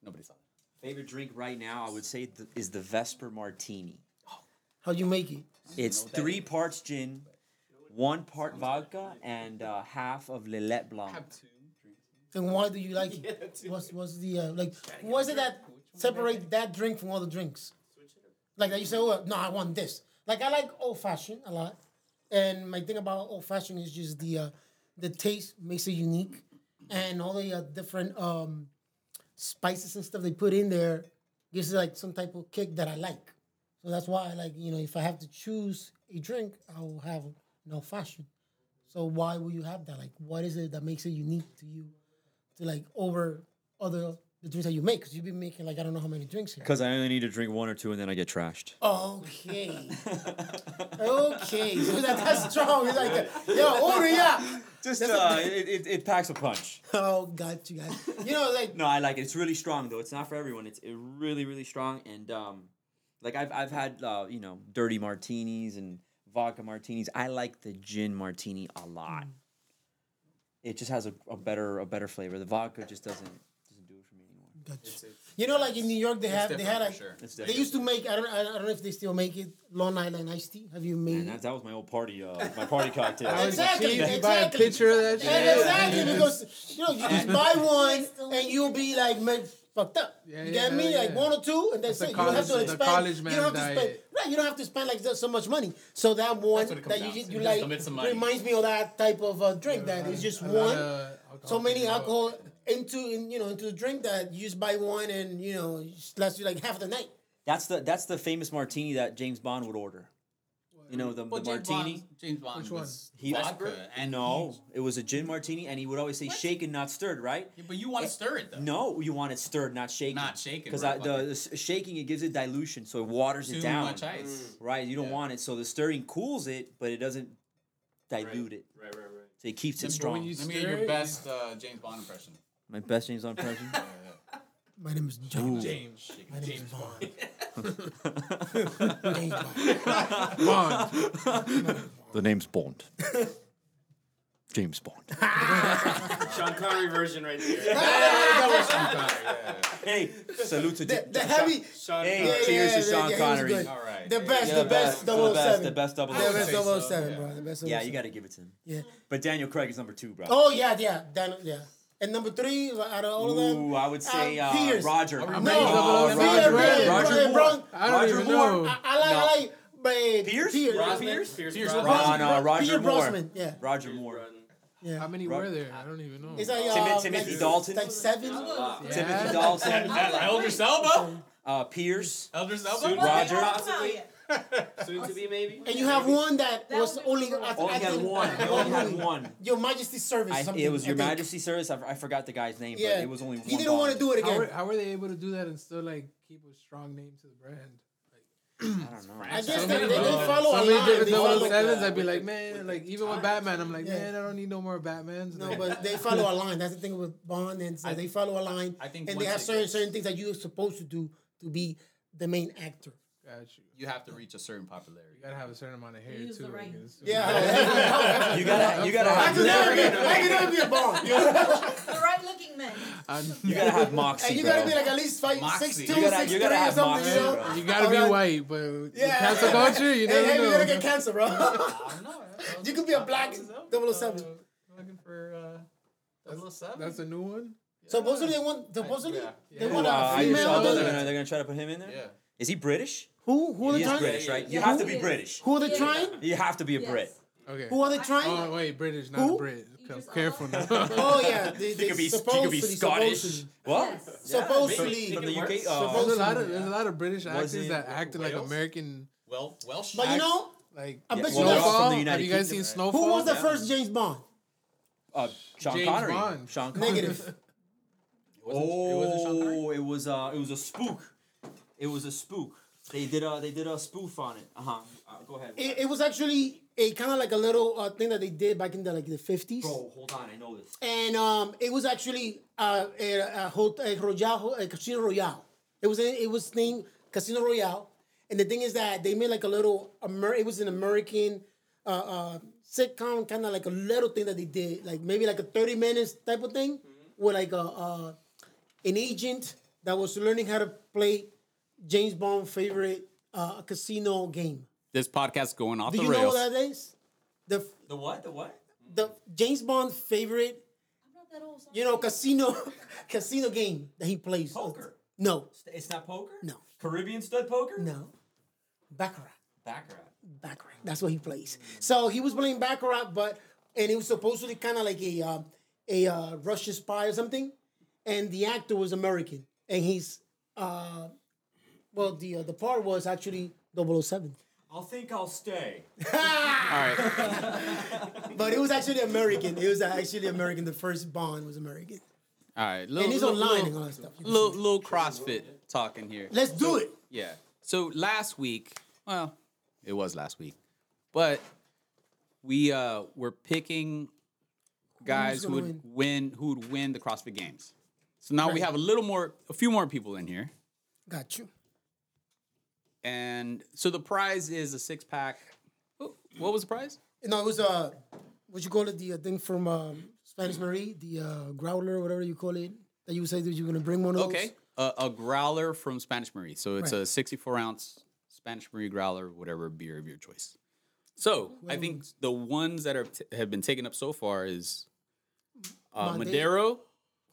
Nobody saw that. favorite drink right now. I would say th- is the Vesper Martini. How do you make it? It's three parts gin, one part vodka, and uh, half of Lillet Blanc. And why do you like it? What's what's the uh, like? What is it that separate that drink from all the drinks? Like that you say, oh no, I want this. Like I like old fashioned a lot, and my thing about old fashioned is just the uh, the taste makes it unique, and all the uh, different um, spices and stuff they put in there gives it like some type of kick that I like. So that's why I like you know if I have to choose a drink, I will have an old fashioned. So why will you have that? Like, what is it that makes it unique to you, to like over other the drinks that you make? Because you've been making like I don't know how many drinks here. Because I only need to drink one or two, and then I get trashed. Okay. okay. So that, that's strong. It's like, yo, order yeah. Just uh, it, it, it packs a punch. Oh, got you guys. You know, like No, I like it. It's really strong though. It's not for everyone. It's it really really strong and um, like I've I've had uh, you know dirty martinis and vodka martinis. I like the gin martini a lot. It just has a, a better a better flavor. The vodka just doesn't doesn't do it for me anymore. got you. You know, like in New York, they have they had like sure. They used to make. I don't I don't know if they still make it. Long Island iced tea. Have you made Man, that, that was my old party uh, my party cocktail. That was Exactly, cheap. You buy a exactly. picture of that shit. Yeah, exactly, because you know you just buy one and you'll be like man, fucked up. Yeah, you yeah, get me? yeah, like one or two, and that's That's it. the You don't have to college- the expend. college you don't have to spend. diet. Right, you don't have to spend like so much money. So that one what it comes that down you you like commit some money. reminds me of that type of uh, drink that is just one. So many alcohol into in, you know into the drink that you just buy one and you know it just lasts you like half the night. That's the that's the famous martini that James Bond would order. You know the, the martini. James Bond Which one? was He vodka and no, it was a gin martini, and he would always say shaken, not stirred, right? Yeah, but you want to stir it though. No, you want it stirred, not shaken. Not shaken, Because right, the, the shaking it gives it dilution, so it waters Too it down. Too much ice. Right, you don't Yeah. want it. So the stirring cools it, but it doesn't dilute it. Right, right, right. So it keeps it strong. when you Let me get your it, best uh, James Bond impression. My best James Bond impression. My name is James. James. My name is Bond. Bond. James Bond. Bond. the name's Bond. James Bond. Sean Connery version right there. hey, salute to The, Ja- the heavy. Sean Hey, Connery. cheers to Sean yeah, Connery. good. All right. The best, Yeah, the the best, best, the 007. best, the best The 007. best say so, 007, yeah. bro. The best 007. Yeah, you got to give it to him. Yeah. But Daniel Craig is number two, bro. Oh yeah, yeah, Dan, yeah. And number three out of all of them, Ooh, I would say uh, uh, Pierce. Roger. no, I'm no, ready to go. Roger, Roger Roger, Moore. Roger Roger Moore. I don't Roger even Moore. know. I, I like, No. I like, but Pierce? Pierce, Brosnan? Pierce, Pierce Pierce Brosnan? No, no, Roger Pierce Moore. Brosnan, yeah, Roger Moore. yeah. How many Ro- were there? I don't even know. It's like Tim- uh, Timothy like, Dalton? like seven. Timothy Yeah. Dalton. Elder Selba? Uh, Pierce. Elder Soon Selba? Roger. Possibly. Soon to be, maybe. And you have one that, That was was only. before. I, Only I had one. He only had one. Your Majesty's Service. I, it was I Your think. Majesty Service. I, I forgot the guy's name, Yeah, but it was only one. He didn't want to do it How again. were, how were they able to do that and still like keep a strong name to the brand? I don't know. I guess So they, many, they, they follow so a many line. different They follow, 007s, I'd be like, man, like even with Batman, I'm like, Yeah. man, I don't need no more Batmans. No, Like, but they follow a line. That's the thing with Bond, and so I- they follow a line. I think and they have it certain gets- certain things that you're supposed to do to be the main actor. Got you. You have to reach a certain popularity. You gotta have a certain amount of hair Use too. the right- guess. Yeah, You gotta, you gotta I have, never be. I could never be a Bond. The right looking men. You gotta have moxie, And you gotta be like at least five, Moxie. six two, You gotta- six you three gotta or something. moxie, you know? bro. you gotta be white, but with Yeah. cancel culture, you Hey, never hey, know. you're gonna get cancer, bro. I don't know. you could be a black 007. Looking for uh, 007. That's a new one. Supposedly they want. Supposedly Yeah. they want Uh, a I just female. saw they're gonna, they're gonna try to put him in there. Yeah. Is he British? Who? Who are He they is trying? British, right? You Yeah. have to be? British. Who are they trying? You have to be a Yes. Brit. Okay. Who are they trying? Oh wait, British, not Who? a Brit. Okay, careful now. Oh yeah, they, they could be- she supposedly, could be Scottish. supposedly, What? supposedly. From the UK. there's a Uh, lot of there's a lot of British actors it that acted like American. Well, Welsh. But you know, Like I bet well, you they're know all from the Snowfall. Have you guys Kingdom, seen right? Snowfall? who was the Yeah. first James Bond? uh, Sean James Connery. Bond. Sean Connery. Negative. Oh, it was uh, it was a spook. It was a spook. They did a they did a spoof on it. Uh-huh. Uh Go ahead. It, it was actually a kind of like a little uh, thing that they did back in the like the fifties. Bro, hold on, I know this. and um, it was actually uh, a, a, hotel, a, Royale, a Casino Royale. It was it was named Casino Royale, and the thing is that they made like a little Amer- It was an American uh, uh, sitcom, kind of like a little thing that they did, like maybe like a thirty minutes type of thing, with like a uh, an agent that was learning how to play James Bond favorite uh, casino game. This podcast going off Do the you know what that is? The The what? The what? the James Bond favorite I'm not that old. you know, casino, casino game that he plays. Poker. No, It's not poker. No. Caribbean stud poker. no, baccarat, Baccarat. baccarat. That's what he plays. So he was playing baccarat, but and it was supposedly kind of like a uh, a uh, Russian spy or something, and the actor was American, and he's uh, well, the uh, the part was actually 007. I'll think I'll stay. All right. but it was actually American. It was actually American. The first Bond was American, All right. Little, and he's little, online and Little, all that stuff. little, little CrossFit talking here. Let's do it. Yeah. So last week, well, it was last week, but we uh were picking guys who would win who would win the CrossFit Games. So now we have a little more, a few more people in here, Got you. And so the prize is a six pack. What what was the prize? No, it was uh, what you call it, the uh, thing from um, Spanish Marie, the uh, growler, whatever you call it, that you say that you're gonna bring one of those. Okay, a, a growler from Spanish Marie. So it's Right. a 64 ounce Spanish Marie growler, whatever beer of your choice. So I think the ones that are t- have been taken up so far is uh, Madero.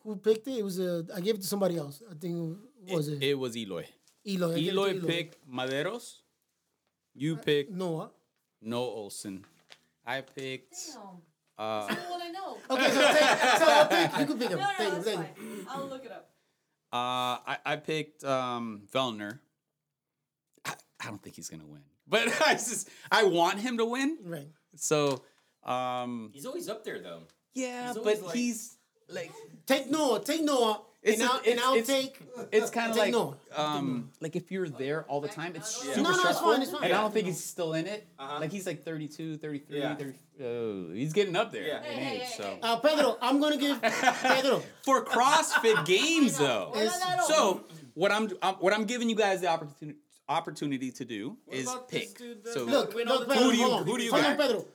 Who picked it? It was uh, I gave it to somebody else. I think was it? It was Eloy. Eloy. I gave it to Eloy picked Medeiros. You picked Noah. Noah Ohlsen. I picked. Damn. Uh, That's the I know. Okay, so, take, so I'll pick. You can pick him. No, no, Take him. that's Take fine. I'll look it up. uh, I, I picked um, Vellner. I, I don't think he's gonna win, but I just I want him to win. Right. So um, He's always up there though. yeah, He's but like- he's like Take Noah. Take Noah. It's and a- I'll, and it's- I'll it's- take. it's kind of like Noah. um like if you're there all the time, it's super No, no, it's stressful. fine, it's fine. And I don't think he's still in it. Uh-huh. Like he's like 32, 33, Yeah. 30, oh, he's getting up there Yeah. in Hey, hey, age. hey, so hey. Uh, Pedro, I'm gonna give Pedro. for CrossFit Games though. We're not that old. So what I'm, I'm what I'm giving you guys the opportunity opportunity to do is pick. so Look, look, Pedro. Who do you- hold who do you Hold got? Pedro.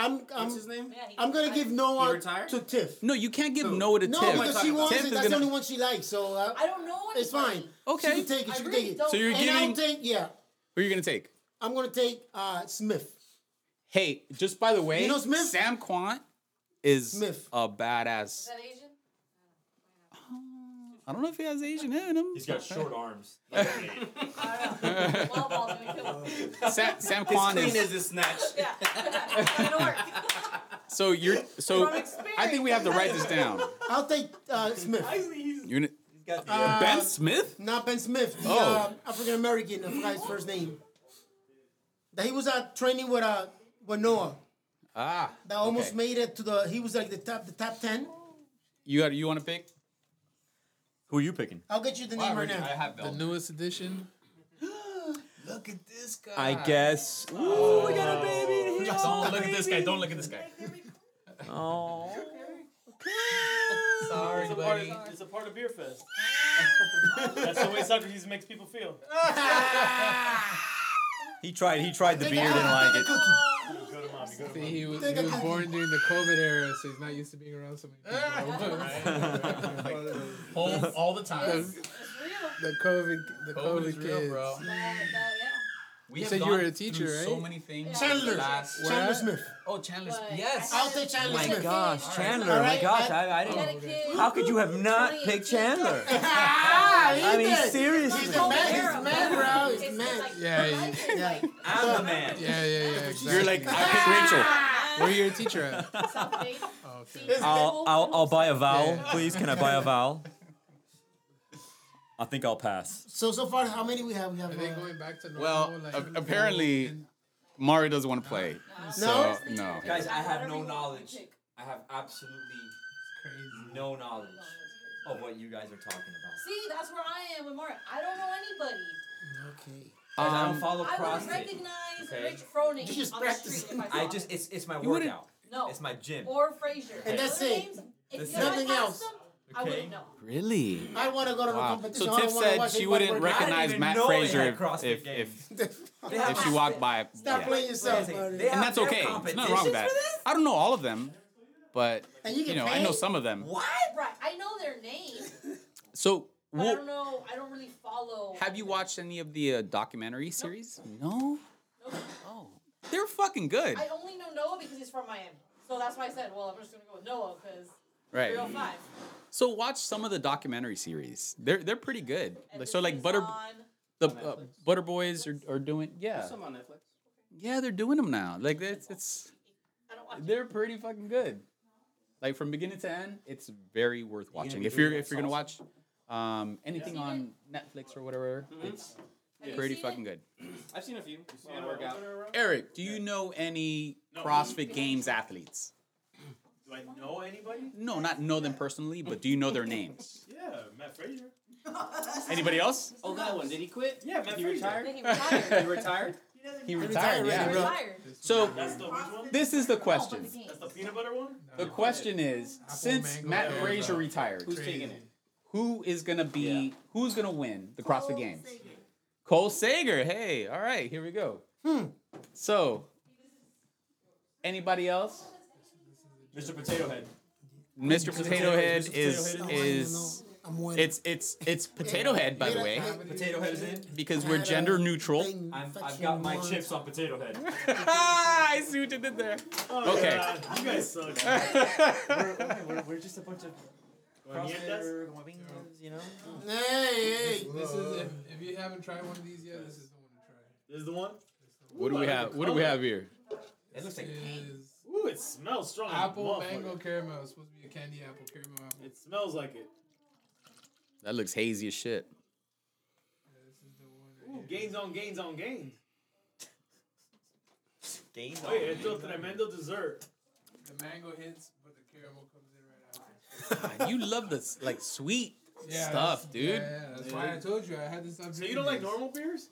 I'm, I'm, What's his name? Yeah, I'm gonna give Noah retired? to Tiff. no, you can't give Noah to Tiff. No, Tiff. because she wants Tiff it. is That's the gonna- only one she likes. So uh, I don't know it's fine. Okay. She can take it. I She can really take it. don't So you're know. And giving- I'll take yeah. Who are you gonna take? I'm gonna take uh, Smith. Hey, just by the way, You know Smith? Sam Kwant is Smith. a badass. Is that Asian? I don't know if he has Asian in him. He's got short arms. I don't know. Wild ball's gonna kill him. Sam, Sam As Quan clean is as a snatch. Yeah. It's not gonna work. so you're so. I think we have to write this down. I'll take uh, Smith. You're gonna, Got the, Uh, Ben Smith. Not Ben Smith. The Oh. uh, African American. I forgot his first name. That he was uh, training with uh with Noah. Ah, That almost okay. made it to the. He was like the top the top ten. You got you want to pick? Who are you picking? I'll get you the name right now. have The newest edition. Look at this guy. I guess. Oh. Ooh, we got a baby. here! Don't look at this guy. Don't look at this guy. Oh. Sorry, It's a, part buddy. of, it's a part of Beer Fest. That's the way Socrates makes people feel. He tried. He tried the beer. Didn't like it. Go to mommy. Go to See, he was, he was born during the COVID era, so he's not used to being around so many people. Home all the time. It's, it's the COVID, the COVID COVID, is real, kids. bro. That, that, yeah. We You have said you were a teacher, through So right? many things. Chandler. Last, Chandler Where? Smith. oh, Chandler's. But Yes. I'll take Chandler My Smith. gosh, Chandler. All My gosh, I- I, I He had a didn't. How could you have not picked Chandler? Ah, I mean, seriously. He's the man. He's the man, bro. He's the man. Yeah, I he- like it. Yeah. I'm the man. Yeah, yeah, yeah. Exactly. You're like I picked Rachel. Where you a teacher at? South Bay. Oh, okay. I'll, I'll, I'll buy a vowel, Yeah. please. Can I buy a vowel? I think I'll pass. So so far, how many we have? We have. Are they Uh, going back to normal? Well, like, a- apparently- and- Mario doesn't want to play. So no. Guys, I have no knowledge. I have absolutely crazy. no knowledge of what you guys are talking about. See, that's where I am with Mario. I don't know anybody. okay. Guys, I Um, don't follow I wouldn't recognize okay. Rich Froning You just on the practice. street if I I just it's it's my You workout. no. It's my gym. or Fraser. And that's it. names, If That's you it. had Nothing else. them, I wouldn't know. Really? I want to go to the Wow. competition. So I Tiff don't wanna said watch she anybody wouldn't work out. recognize even Matt know they Frazier had if CrossFit if, games. if, They have if she walked by. Stop yeah. playing yourself, They buddy. have And that's their okay. There's nothing wrong with that. for this? I don't know all of them, but And you you get know I know paid? some of them. What? Right. I know their names, So but I don't know. I don't really follow. have you watched any of the uh, documentary series? No. Nope. Oh, they're fucking good. I only know Noah because he's from Miami. So that's why I said, well, I'm just gonna go with Noah because Right. 305. So watch some of the documentary series. They're they're pretty good. And so like Butter on- the uh, Buttery Bros are, are doing yeah Some on Netflix. yeah they're doing them now. Like it's it's I don't watch they're pretty fucking good. Like from beginning to end, it's very worth watching. be If you're if you're gonna watch um, anything Seen on Netflix or whatever, it's Have you pretty fucking it? good. I've seen a few. Seen a workout. Eric, do you know any CrossFit Games athletes? Do I know anybody? No, not know them personally, but do you know their names? Yeah, Mat Fraser. Anybody else? Oh, that one. Did he quit? Yeah, Matt He Fraser. retired. Then he retired. He retired. He retired retired. Yeah. Retired. So That's the which one? this is the Oh, question. the games. That's the peanut butter one. The question is, Apple since mango Matt pear, Fraser retired, Who's Crazy. taking it? who is gonna be who's gonna win the CrossFit Games? Cole Sager. Hey, all right, here we go. Hmm. So, anybody else? Mr. Potato Head. Mr. Potato Head Mr. is Potato I wanna is know. I'm winning. it's it's it's Potato Head by the way Potato Head is in. because we're gender neutral. I'm, I've got my chips on Potato Head. I see what you did there. Oh, okay. God, you guys suck. we're, we're, we're just a bunch of Guañetas? CrossFitter, you know? Hey, hey. This is if, if you haven't tried one of these yet, this is the one to try. This is the one. What do we have? What do we have here? It looks like Is Ooh, it smells strong. as a apple motherfucker. mango caramel. It's supposed to be a candy apple caramel apple. It smells like it. That looks hazy as shit. This is the one. Ooh, here. gains on gains on gains. gains. Oh, Wait, it's a tremendo dessert. The mango hits, but the caramel comes in right after. God, you love this like sweet Yeah, stuff, that's- dude. Yeah, yeah, that's why I told you I had to stop So drinking. you don't like these. normal beers?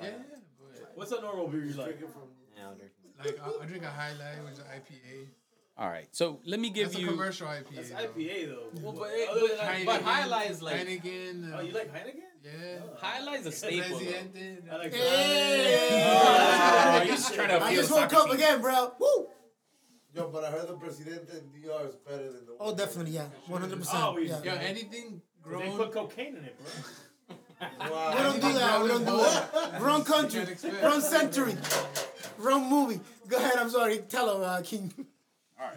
Yeah, but What's a normal beer you like? Yeah, I'll drink. Like I, I drink a highlight, which is IPA. All right, so let me give That's a you. commercial IPA. That's though. IPA though. Well, but, Other than Heineken, but Highlight is like Heineken. Oh, uh, you like Heineken? Yeah. Highlight's a staple. though. Presidente. I like Hey. Oh, you're just trying to I just woke up again, bro. Woo! Yo, but I heard the Presidente in DR is better than the Oh, definitely, yeah. 100%. Oh, we- yeah. Yo, anything They put cocaine in it, bro. Wow. We don't do that. We don't do that. Wrong country. Wrong century. Wrong movie. Go ahead. I'm sorry. Tell him, uh, King. All right.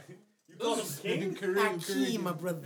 You call him King? Kareem, Hakeem, my brother.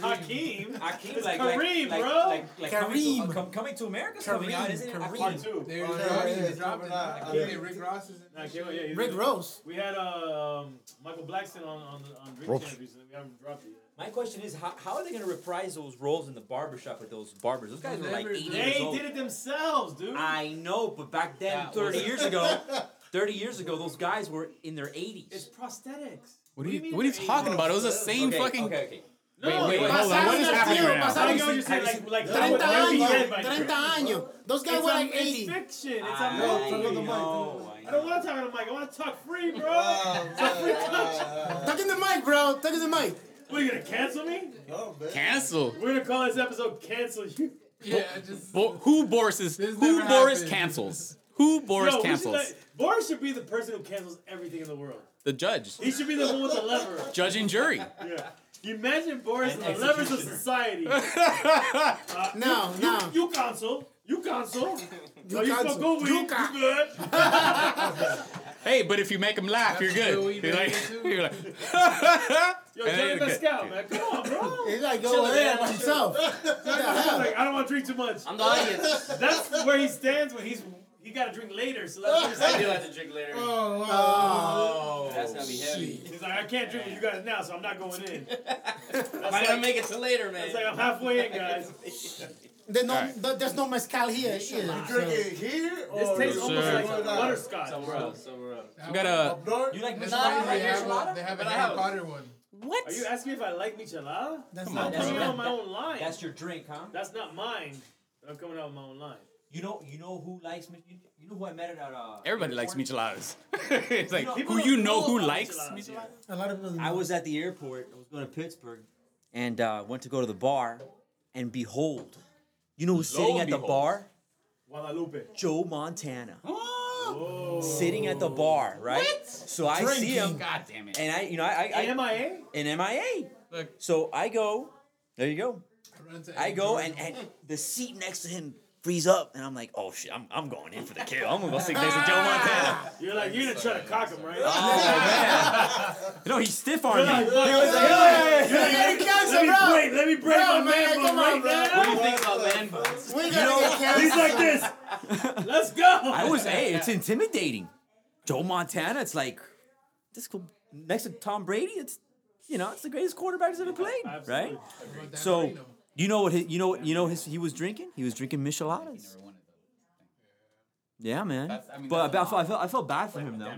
Hakeem? Akeem, It's like, Kareem, like, bro. Like, like, coming, to, Kareem. uh, com- coming to America's coming out, Kareem, isn't it? Kareem. Part two. They're Oh, dropping yeah, yeah, They dropped it. yeah. I think Rick Ross is in Nah, that yeah, Rick in- Rose. We had uh, um, Michael Blackson on on, the, on Drink Champs recently. We haven't dropped it yet. My question is, how, how are they going to reprise those roles in the barbershop with those barbers? Those guys were like 80 years old. They did it themselves, dude. I know, but back then, That 30 was- years ago, 30 years ago, those guys were in their 80s. It's prosthetics. What are do you mean What are you they're talking about? It was the same okay, fucking. Okay, okay. No, Wait, wait, like- hold on. What is happening right now? tiempo, I pasaron know what you're saying. Like, like seen- that would 30 never be dead años. by 30 now. años. Those guys It's, were a, like it's 80. fiction. It's a I movie. know, I I don't want to talk on the mic. I want to talk free, bro. Wow, It's a free man. country. Tuck in the mic, bro. Tuck in the mic. What, are you going to cancel me? No, man. Cancel. We're going to call this episode Cancel You. Yeah, just. Bo- who Boris is? This Who never Boris happened. cancels? Who Boris Yo, we should cancels? let- Boris should be the person who cancels everything in the world. The judge, He should be the one with the lever. judge and jury. Yeah. You imagine Boris And and the levers of executioner. society. Uh, No, you, no. You, you cancel. You cancel. You you cancel. smoke good weed. You You, ca- good. Hey, but if you make him laugh, you're good. the weed You're like, do, too. you're like. Yo, And then Johnny. Mescal, man. Come on, bro. He's like, Chill go it ahead down. himself. Johnny like, I don't want to drink too much. I'm the audience. That's where he stands when he's he got to drink later, so let's I do have to drink later. Oh, oh wow. Oh, that's gonna be heavy. He's like, I can't drink with you guys now, so I'm not going in. I might like, not make it till later, man. it's like I'm halfway in, guys. There's no, Alright. th- there's no mezcal here. either, so- Drink it here or This tastes almost sir. like somewhere else? butterscotch, Somewhere else, somewhere else. You got a. Up? You like That's Michelada? why they Like have, Michelada? a, they have a But I Harry have- Potter one. What? Are you asking me if I like michelada? That's Come not on, I'm coming out of my own line. That's your drink, huh? That's not mine. I'm coming out of my own line. You know, you know who likes me. You, you know who I met at uh. Everybody likes airport? micheladas. it's like People who you know know who likes micheladas, yeah. A lot of people. I was at the airport. I was going to Pittsburgh, and uh, went to go to the bar, and behold, you know who's Lo sitting at the bar? Guadalupe. Joe Montana, Sitting at the bar, right? So I see him, God damn it. and I, you know, I, I, I MIA? in MIA. Look. So I go, there you go. I, I go, and, and the seat next to him frees up, and I'm like, oh shit, I'm, I'm going in for the kill. I'm gonna go sit next to Joe ah. Montana. You're like, you're gonna try to cock him, right? Oh man, no, he's stiff You're armed like, me. fuck, you're like, hey, Get cancer, let me bro. break, let me break Bro, my man, man come bun right bro. What do you think about man buns? We gotta He's like this. Let's go. I was, hey, it's intimidating. Joe Montana, it's like this cool next to Tom Brady. It's you know, it's the greatest quarterback that's ever played, right? Absolutely. About Dan So Marino. You know what? His, you know what? You know his, he was drinking. He was drinking micheladas. Yeah, man. That's- I mean, but that's I, felt, I felt I felt bad for him though.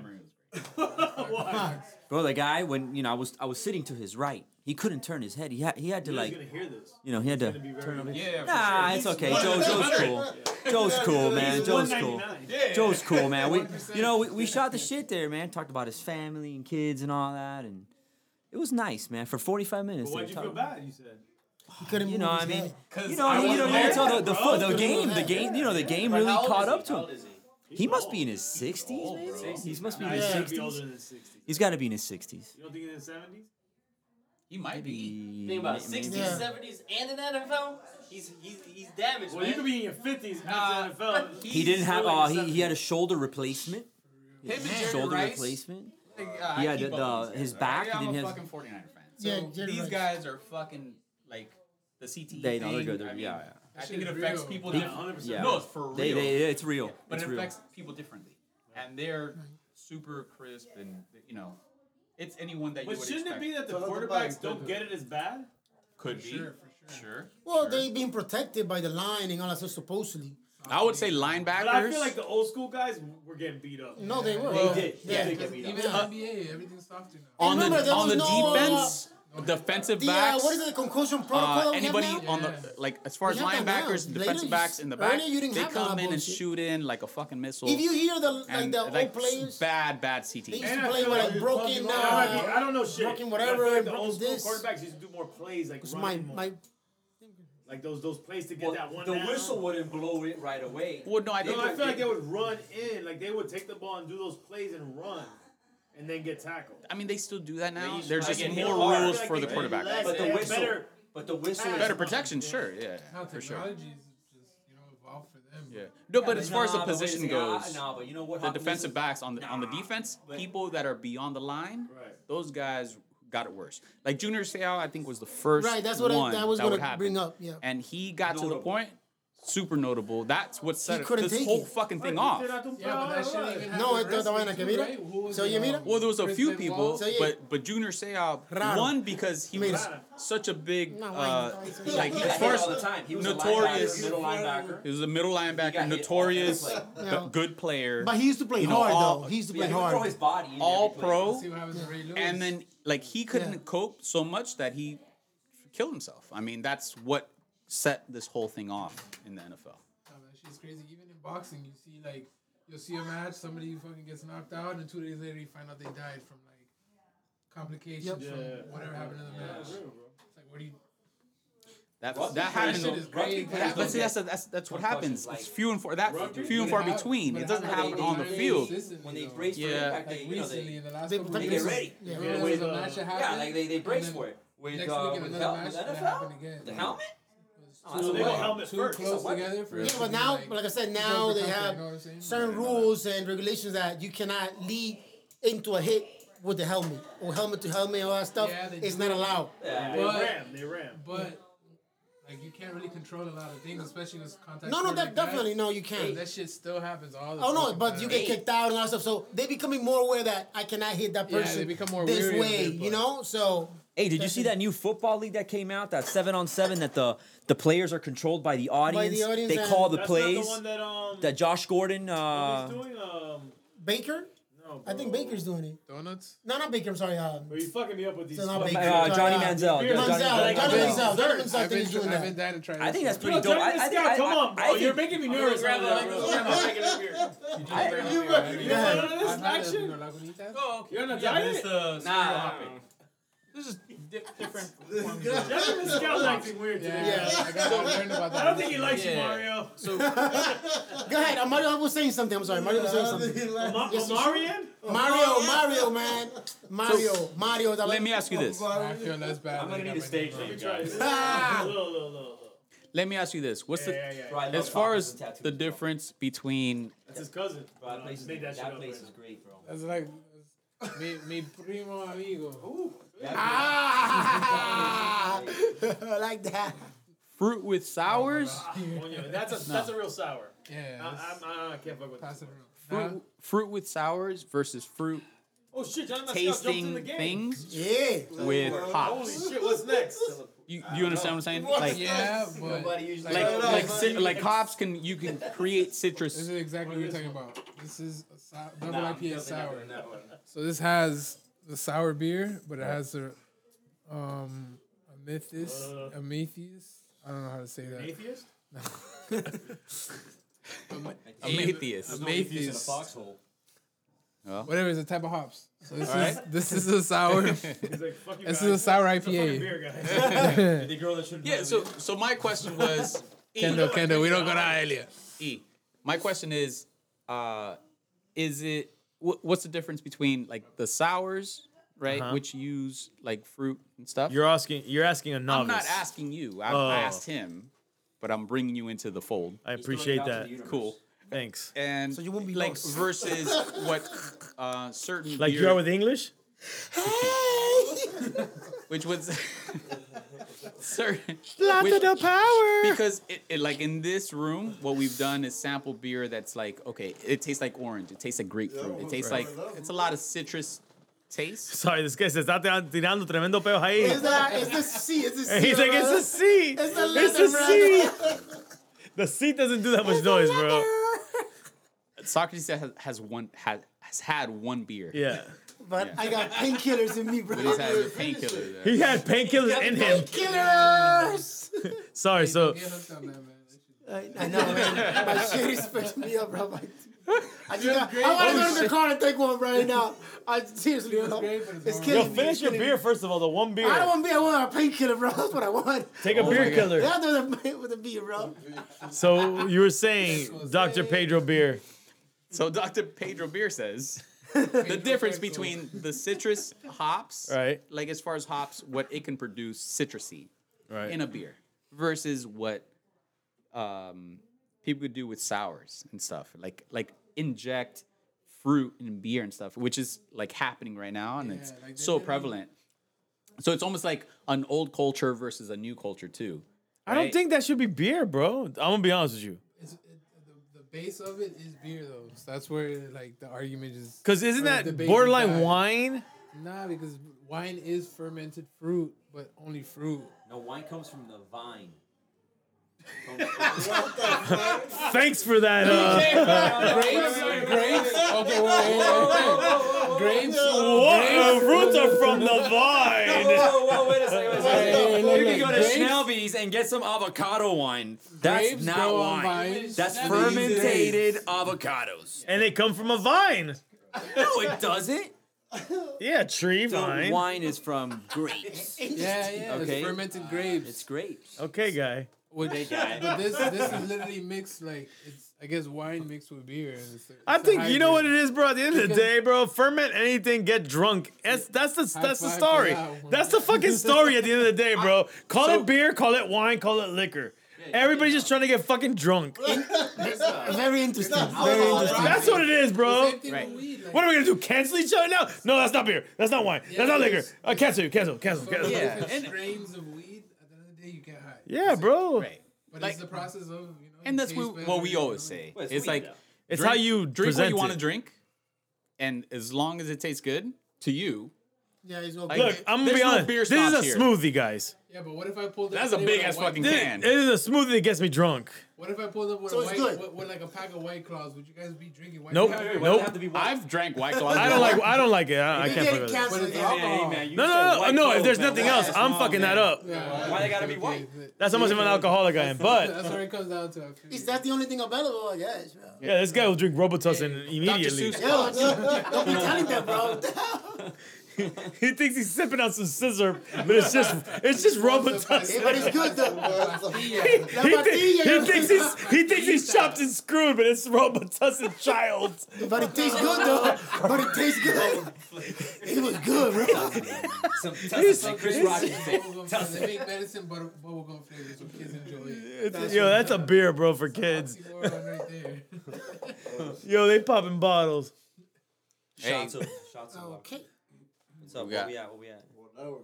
Bro, the guy when you know I was I was sitting to his right. He couldn't turn his head. He had he had to He's like gonna hear this. you know he had to gonna turn over. Yeah, for Nah, sure. it's okay. Joe, Joe's cool. Joe's cool, man. Joe's cool. 199. Joe's cool, man. We, you know, we, we shot the shit there, man. Talked about his family and kids and all that, and it was nice, man. For forty five minutes. But why'd you feel bad? You said. He couldn't You move know, I mean, hand. you know, you know, there, you know, the the, bro. the, the game, the game, you know, the game really caught up to him. he? He must be in his sixties, maybe. He must be in his he's gotta be sixties. older than 60. He's got to be in his sixties. You don't think he's in his 70s? He might be. Think about it, Maybe- 60s, Yeah. 70s, and in NFL? He's he's he's damaged, Well, man. you could be in your 50s Nah, and NFL. He didn't have. still Uh, he, he had a shoulder replacement. Him and Shoulder Rice. replacement. like, uh, He had the, the his back. right? He I'm didn't a have. fucking 49er fan. So Yeah, these Rice. guys are fucking like the CTE They know they're good. They're, I mean, yeah, I think it affects real. people Yeah, differently. 100%. yeah. No, it's for real. They, they, it's real. but it's it real. affects people differently, and they're super crisp, and you know, it's anyone that you But would shouldn't it be that the Tell us quarterbacks about don't get it as bad? Could For be. sure, for sure. Sure. Well, sure. they being protected by the line and all that stuff supposedly. I would say linebackers. But. I feel like the old school guys were getting beat up. No, they were. They did. Yeah. They did get beat Even up. NBA, everything's softer now. on the on the no, uh, defense, defensive The uh, backs. what is it? The concussion protocol. Uh, that we have anybody now? on Yeah. the like as far as We have that now. linebackers, Later defensive you backs in the back, earlier you didn't they come in and bullshit. shoot in like a fucking missile. If you hear the like and the like players, bad bad CT. they used to play with like like broken. I, I Uh, don't know shit. broken whatever, like the old school this. quarterbacks used to do more plays like my more. my like those those plays to get Well, that one the down. whistle wouldn't blow it right away. Well, no, I No, I feel like they would run in, like they would take the ball and do those plays and run, and then get tackled. I mean they still do that now. used There's just more hard. rules I for the quarterback. less- But the whistle- better- But the whistle Better is protection, sure, yeah, Now for sure. just you know evolved for them. Yeah. No, but as far as the Nah, but wait a position second, goes, nah, but you know what the defensive Listen, backs on the on the defense, but- people that are beyond the line, Right. those guys got it worse. Like Junior Seau, I think was the first Right, that's what I- that was gonna bring up, yeah. and he got to the point, super notable. That's what set couldn't this whole it. fucking thing off. he said, "I don't Yeah, but that play shit all. No, happened it- the vaina que mira. Who So it, you mira? um, Well, there was a few people, So, yeah. but but Junior Seau Raro. one because he was Mira. such a big, uh, like He as far as all the time. He was a notorious- middle linebacker. he was a middle linebacker, got hit all the notorious, Yeah. good player, but he used to play You know, hard all- though. He used to play he throw hard. his body. all pro, See what happens to Ray Lewis. and then like he couldn't cope so much that he killed himself. I mean, that's what set this whole thing off in the NFL. Oh, man, shit's crazy. Even in boxing, you see like you'll see a match, somebody fucking gets knocked out, and two days later you find out they died from like complications Yep. from Yeah. whatever happened in the match. It's like what do you? That Rugby that happens. shit is that- but see, that's that's that's what happens. Like- It's few and far that Rugby? few and far it between. It it doesn't happened happen on the field. consistently, When they brace for Yeah. impact, they, Like you know, they, in the last They- couple they of get ready. Yeah, Yeah, there with, uh, yeah, like they, they brace for it. With, Next uh, week with, another match, with NFL, the helmet. Oh, So that's a they go weapon. helmet Too first. close It's together for it Yeah, but now, like, like I said, now they contact, have you know what I'm certain uh, rules and regulations that you cannot lead into a hit with the helmet or helmet to helmet, all that stuff. Yeah, they it's do not allowed. Yeah. They But- ram. They ram. But Like you can't really control a lot of things, especially in this contact. No, no, that like definitely no, you can't. That shit still happens all the time. Oh no, fucking but you get kicked out and all that stuff. So they becoming more aware that I cannot hit that person. Yeah, they person become more this weary way. it, You know, so Hey, did you see that new football league that came out? That seven on seven that the the players are controlled by the audience. audience they call the That's plays not the one that um that Josh Gordon. Uh, he's doing um Baker. no. I think. Baker's doing it. donuts. No, not Baker. I'm sorry. Uh, Bro, you fucking me up with these. So not Baker. uh, Johnny Uh, Manziel. Beer- Johnny Manziel. Johnny Manziel. Johnny I've Manziel. I think been, he's doing I've been that. dying to try. I think that's pretty Yo, dope. Johnny I, I, Manziel, I, come I- on, bro. I think- You're making me nervous. grab right a- now, go bro. grab a up here. You Go ahead. want none of this I've had action? the Lagunitas. Oh, You're on a Yeah, but it's diet? nah. This is di- different forms of- Johnny Manziel's acting weird Yeah, today. I got to learn about that. I don't think he likes you, Yeah. Mario. Go ahead. Uh, Mario was saying something. I'm sorry. Mario was saying something. Ma- Yes, you Marian? Mario, Mario, man. Mario, Mario. Let me ask you this. I feel less bad. I'm gonna need a stage name, name guys. Ah. Little. Let me ask you this. What's Yeah, the yeah, yeah. Bro, I love as far as the bro. difference between That's his cousin. Bro, that No, place, is, made that that, shit up place right is great, bro. That's like mi, mi primo amigo. Ah, I like that. fruit with sours, Coño, That's a that's a real sour. Yeah, I, I, I, I can't fuck with that. it around. fruit, fruit with sours versus fruit Oh shit, Johnny Manziel jumped in the tasting game. things Yeah. with Holy hops. shit, what's next? You, you understand what I'm saying? Like Yeah, but Nobody usually like No, no, like no, ci- like hops can you can create citrus. this citrus. is exactly what you're talking about. This is a sou- double Nah, I'm IPA definitely not sour. doing that one. So this has the sour beer, but it has the um Amethys, Uh. Amethys. I don't know how to say that. Atheist? Amethyst. Amethys. foxhole. Whatever, it's a type of hops. So this is Alright. this is a sour. He's like, fuck you this guys. is a sour It's a fucking IPA. beer, guys. The girl that should Yeah. So so my question was E, Kendall, Kendall, we don't go to Elia. E. My question is, uh, is it wh- what's the difference between like the sours, right, Uh-huh. which use like fruit and stuff? You're asking. You're asking a novice. I'm not asking you. I Oh. asked him, but I'm bringing you into the fold. I appreciate that. Cool. Thanks. And So you won't be like lost. versus what uh, certain Like beer, you are with English. Hey! which was certain Lot which- of the power. because it, it like in this room what we've done is sample beer that's like okay it tastes like orange it tastes like grapefruit it tastes like it's a lot of citrus taste Sorry, this guy se está tirando- tirando tremendo peos ahí. It's the, it's the It's the he's like, it's brother. a C. It's the It's leather, a C. The C doesn't do that much noise, bro. Socrates has, has one has, has had one beer Yeah. But I got painkillers in me, bro. but he's had a painkiller there. He had painkillers in him. Painkillers. Sorry, so Get hooked on that, man. That shit- I, I know, man. My shit is fucking me up, bro. Like, I, just got, I want to oh, go to the car and take one right now. I seriously, bro. great, but it's It's hard. killing yo, me. finish It's your killing beer me. first of all. The one beer. I don't want beer. I want a painkiller, bro. That's what I want. Take a oh beer killer. Yeah, do the with the beer, bro. So you were saying Dr. Pedro beer. so dr pedro beer says the difference between the citrus hops Right. like as far as hops what it can produce citrusy Right. in a beer versus what um, people could do with sours and stuff like like inject fruit in beer and stuff which is like happening right now and it's like so did prevalent so it's almost like an old culture versus a new culture too I don't think that should be beer, bro. I'm gonna be honest with you. It's, it, the, the base of it is beer, though. So that's where like the argument is. Cause isn't that borderline died. wine? Nah, because wine is fermented fruit, but only fruit. No, wine comes from the vine. What the fuck? Thanks for that. Uh, grapes, grapes. Okay, wait, wait, wait, wait. Grapes. what? Uh, roots are from the vine. Whoa, whoa, wait a second, wait a second. Look, You can look, go to grapes- Schnellby's and get some avocado wine. That's Grapes not grow on wine. vines. That's These fermented avocados. And they come from a vine. No, it doesn't. Yeah, tree The vine. wine is from grapes. Yeah, yeah. Okay. It's fermented grapes. It's grapes. Okay, guy. Which, but this this is literally mixed like it's I guess wine mixed with beer. And it's, it's I a think you know what it is, bro. At the end of the day, bro, ferment anything, get drunk. That's that's the that's the story. that. That's the fucking story. At the end of the day, bro. Call So- it beer, call it wine, call it liquor. Everybody's just trying to get fucking drunk. Very interesting. Very interesting. That's what it is, bro. Right. weed. Like, What are we gonna do? Cancel each other now? No, that's not beer. That's not wine. Yeah, That's not liquor. is. Uh, cancel you. Cancel. Cancel. cancel. Yeah, and- strains of weed. At the end of the day you get high. Yeah, bro. Right. But Like- it's the process of you know. And that's what, what we always what I mean? say. Well, it's It's like though. It's drink- how you drink what present you want to drink, and as long as it tastes good to you, Yeah, he's okay. Like, Look, I'm gonna There's be no honest. beer this is snobs a here. smoothie, guys. Yeah, but what if I pulled? That's up a big ass fucking claw? can. It is a smoothie that gets me drunk. What if I pulled up with, So a white, with, with like a pack of white claws? Would you guys be drinking white Nope. claws? Wait, wait, Nope. have to be white? I've drank White Claws. I don't like. I don't like it. I, I can't get it. canceled. But it's man, you No, no, no, white no. If there's man. nothing else, I'm small, fucking man? that up. Yeah, Why they gotta be white? That's how much of an alcoholic I am. But That's what it comes down to. Is that the only thing available? I guess. bro. yeah, this guy will drink Robitussin immediately. Seuss. Yo, don't be telling that, bro. He thinks he's sipping on some scissor, but it's just it's just Robitussin. But it's good though. Pastilla. La He, thi- he thinks he's he thinks he's chopped and screwed, but it's Robitussin child. But it tastes good though. But it tastes good. It was good, bro. Some, tell some Chris Rogers fit. Bubblegum flavor. They make medicine butter, bubblegum flavor so kids enjoy it. It's- yo, that's a beer, bro, for kids. Oxymoron right there. Yo, they popping bottles. Hey, Shots of, shots of. Okay. What's up? We Where got- we at? Where we at? One hour.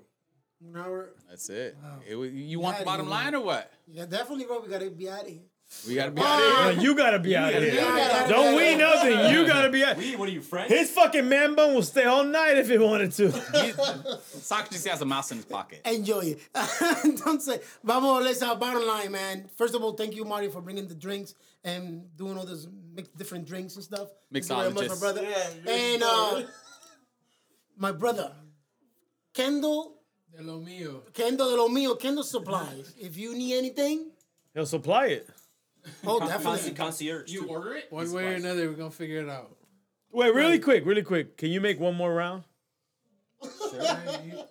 Now we're that's it. It wa- you want the bottom you line or what? yeah, definitely, bro. We gotta be out of here. We gotta be out of here. You gotta be out of here. Don't we out. nothing. You gotta be out. We, what are you, friends? His fucking man bun will stay all night if he wanted to. Socrates has a mouse in his pocket. Enjoy it. Don't say. Vamos, let's uh, bottom line, man. First of all, thank you, Mario, for bringing the drinks and doing all those mix, different drinks and stuff. Thank you very much, my Mixologist. brother. Yeah, and uh, my brother, Kendall, De lo mío. Kendall de lo mío, Kendall Supplies. If you need anything, He'll supply it. oh, definitely. concierge. too. order it? One way or another, we're gonna figure it out. Wait, really quick, really quick. Can you make one more round? Right?